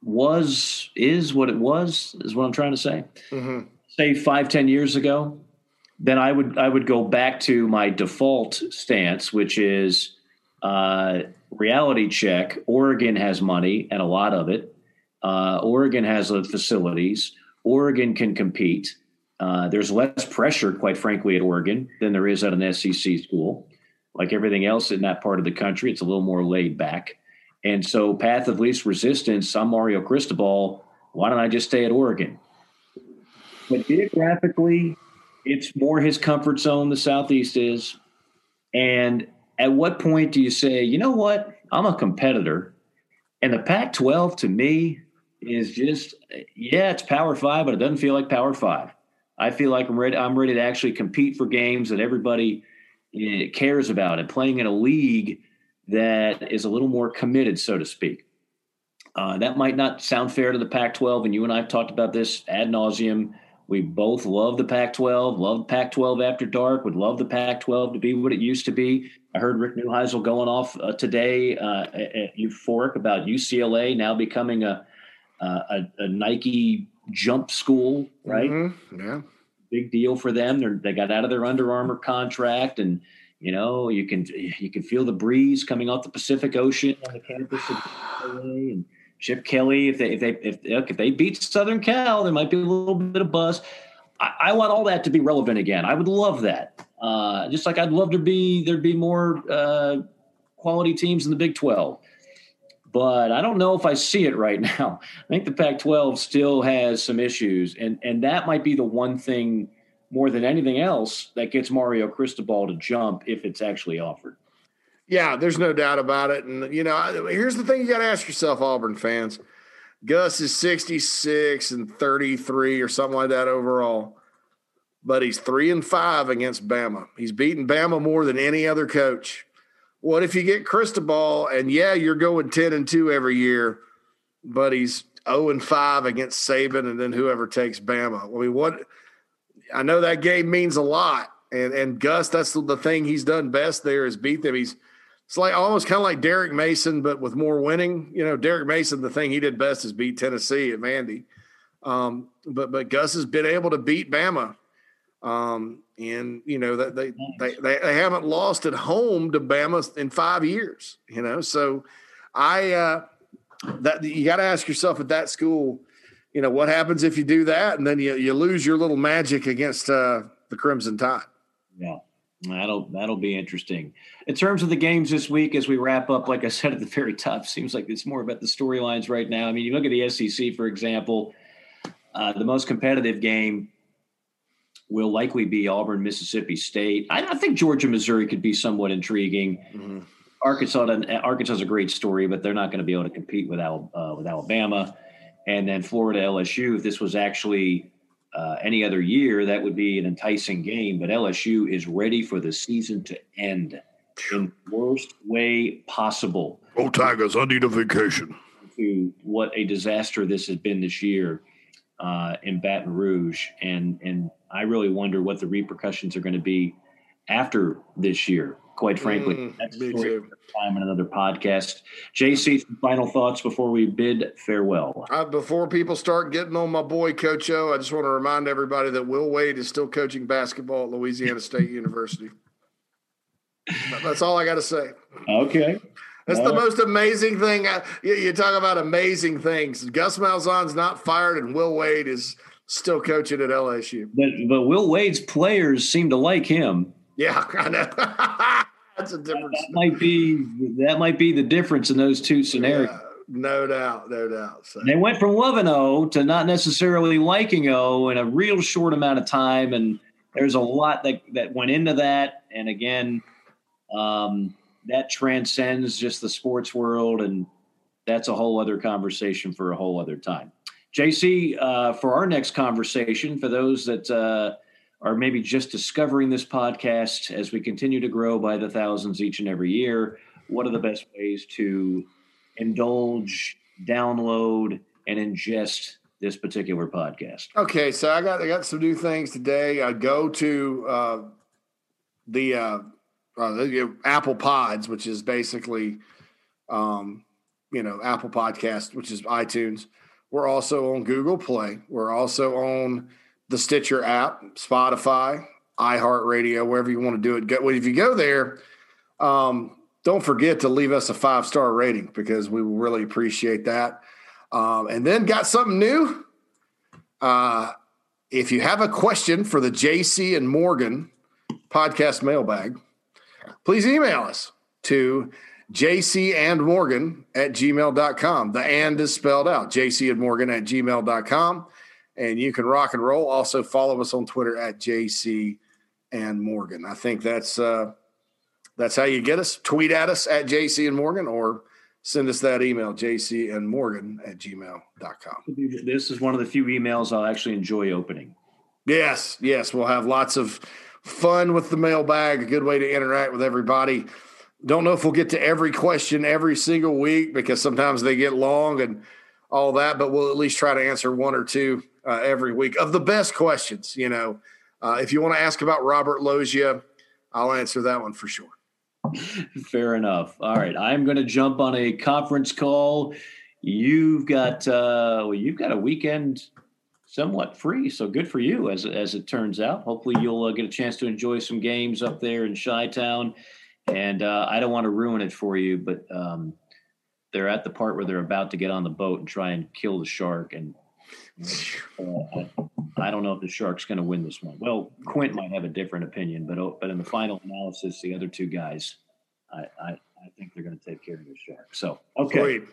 was is what it was is what I'm trying to say. Mm-hmm. Say five ten years ago, then I would I would go back to my default stance, which is uh, reality check. Oregon has money and a lot of it. Uh, Oregon has the facilities. Oregon can compete. Uh, there's less pressure, quite frankly, at Oregon than there is at an SEC school. Like everything else in that part of the country, it's a little more laid back. And so, path of least resistance, I'm Mario Cristobal. Why don't I just stay at Oregon? But geographically, it's more his comfort zone, the Southeast is. And at what point do you say, you know what, I'm a competitor, and the Pac-12 to me is just, yeah, it's Power Five, but it doesn't feel like Power Five. I feel like I'm ready. I'm ready to actually compete for games that everybody eh, cares about, and playing in a league that is a little more committed, so to speak. Uh, that might not sound fair to the Pac-12, and you and I have talked about this ad nauseum. We both love the Pac-12, love Pac-12 after dark, would love the Pac-12 to be what it used to be. I heard Rick Neuheisel going off uh, today uh, at Euphoric about UCLA now becoming a, a, a Nike jump school, right? Mm-hmm. Yeah, big deal for them. They're, they got out of their Under Armour contract, and you know you can you can feel the breeze coming off the Pacific Ocean on the campus of UCLA, and Chip Kelly, if they if they if, if they beat Southern Cal, there might be a little bit of buzz. I, I want all that to be relevant again. I would love that. Uh, just like I'd love to be there'd be more uh, quality teams in the Big Twelve but I don't know if I see it right now. I think the Pac-12 still has some issues, and and that might be the one thing more than anything else that gets Mario Cristobal to jump if it's actually offered. Yeah, there's no doubt about it. And you know, here's the thing: you got to ask yourself, Auburn fans. Gus is 66 and 33 or something like that overall, but he's three and five against Bama. He's beaten Bama more than any other coach. What if you get Cristobal and yeah, you're going 10 and 2 every year, but he's 0 and 5 against Saban and then whoever takes Bama? I mean, what I know that game means a lot. And and Gus, that's the thing he's done best there is beat them. He's it's like almost kind of like Derek Mason, but with more winning. You know, Derek Mason, the thing he did best is beat Tennessee at Vandy. Um, but but Gus has been able to beat Bama. Um, and you know that they, they, they they haven't lost at home to Bama in five years. You know, so I uh, that you got to ask yourself at that school, you know, what happens if you do that and then you you lose your little magic against uh, the Crimson Tide. Yeah. That'll that'll be interesting. In terms of the games this week, as we wrap up, like I said at the very top, seems like it's more about the storylines right now. I mean, you look at the SEC, for example, uh, the most competitive game will likely be Auburn, Mississippi State. I, I think Georgia, Missouri could be somewhat intriguing. Mm-hmm. Arkansas, Arkansas is a great story, but they're not going to be able to compete with, uh, with Alabama. And then Florida, LSU. If this was actually uh, any other year, that would be an enticing game. But LSU is ready for the season to end in the worst way possible. Oh, Tigers, I need a vacation. To what a disaster this has been this year uh, in Baton Rouge, and and I really wonder what the repercussions are going to be after this year. Quite frankly, mm, that's a story time in another podcast. JC, final thoughts before we bid farewell. Uh, before people start getting on my boy Coach O, I just want to remind everybody that Will Wade is still coaching basketball at Louisiana State University. That's all I got to say. Okay. That's the most amazing thing. You, you, talk about amazing things. Gus Malzahn's not fired, and Will Wade is still coaching at LSU. But but Will Wade's players seem to like him. Yeah, I know. That's a difference. That, that, might be that might be the difference in those two scenarios. Yeah, no doubt, no doubt. So. They went from loving O to not necessarily liking O in a real short amount of time, and there's a lot that that went into that. And again, um, that transcends just the sports world, and that's a whole other conversation for a whole other time. JC, uh, for our next conversation, for those that uh, are maybe just discovering this podcast as we continue to grow by the thousands each and every year, what are the best ways to indulge, download, and ingest this particular podcast? Okay, so I got I got some new things today. I go to uh, the uh, uh, Apple Pods, which is basically, um, you know, Apple Podcast, which is iTunes. We're also on Google Play. We're also on the Stitcher app, Spotify, iHeartRadio, wherever you want to do it. Go, if you go there, um, don't forget to leave us a five star rating because we will really appreciate that. Um, and then got something new. Uh, if you have a question for the JC and Morgan podcast mailbag, please email us to JC and Morgan at gmail.com. The and is spelled out, JC and Morgan at gmail.com. And you can rock and roll. Also follow us on Twitter at JC and Morgan. I think that's uh, that's how you get us. Tweet at us at JC and Morgan or send us that email, JC and Morgan at gmail.com. This is one of the few emails I'll actually enjoy opening. Yes, yes. We'll have lots of fun with the mailbag, a good way to interact with everybody. Don't know if we'll get to every question every single week because sometimes they get long and all that, but we'll at least try to answer one or two uh, every week of the best questions. You know, uh, if you want to ask about Robert Loggia, I'll answer that one for sure. Fair enough. All right, I'm going to jump on a conference call. You've got uh, well, you've got a weekend somewhat free, so good for you as as it turns out. Hopefully, you'll uh, get a chance to enjoy some games up there in Chi Town and uh, I don't want to ruin it for you, but um, they're at the part where they're about to get on the boat and try and kill the shark. And uh, I, don't know if the shark's going to win this one. Well, Quint might have a different opinion, but oh, but in the final analysis, the other two guys, I I, I think they're going to take care of the shark. So okay, Great.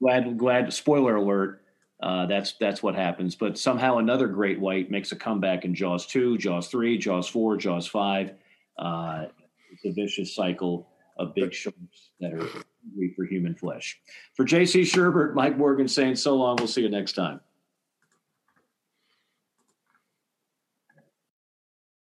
glad glad. Spoiler alert. Uh, that's that's what happens. But somehow another great white makes a comeback in Jaws two, Jaws three, Jaws four, Jaws five. Uh, it's a vicious cycle of big sharks that are hungry for human flesh. For J.C. Shurburtt, Mike Morgan saying so long. We'll see you next time.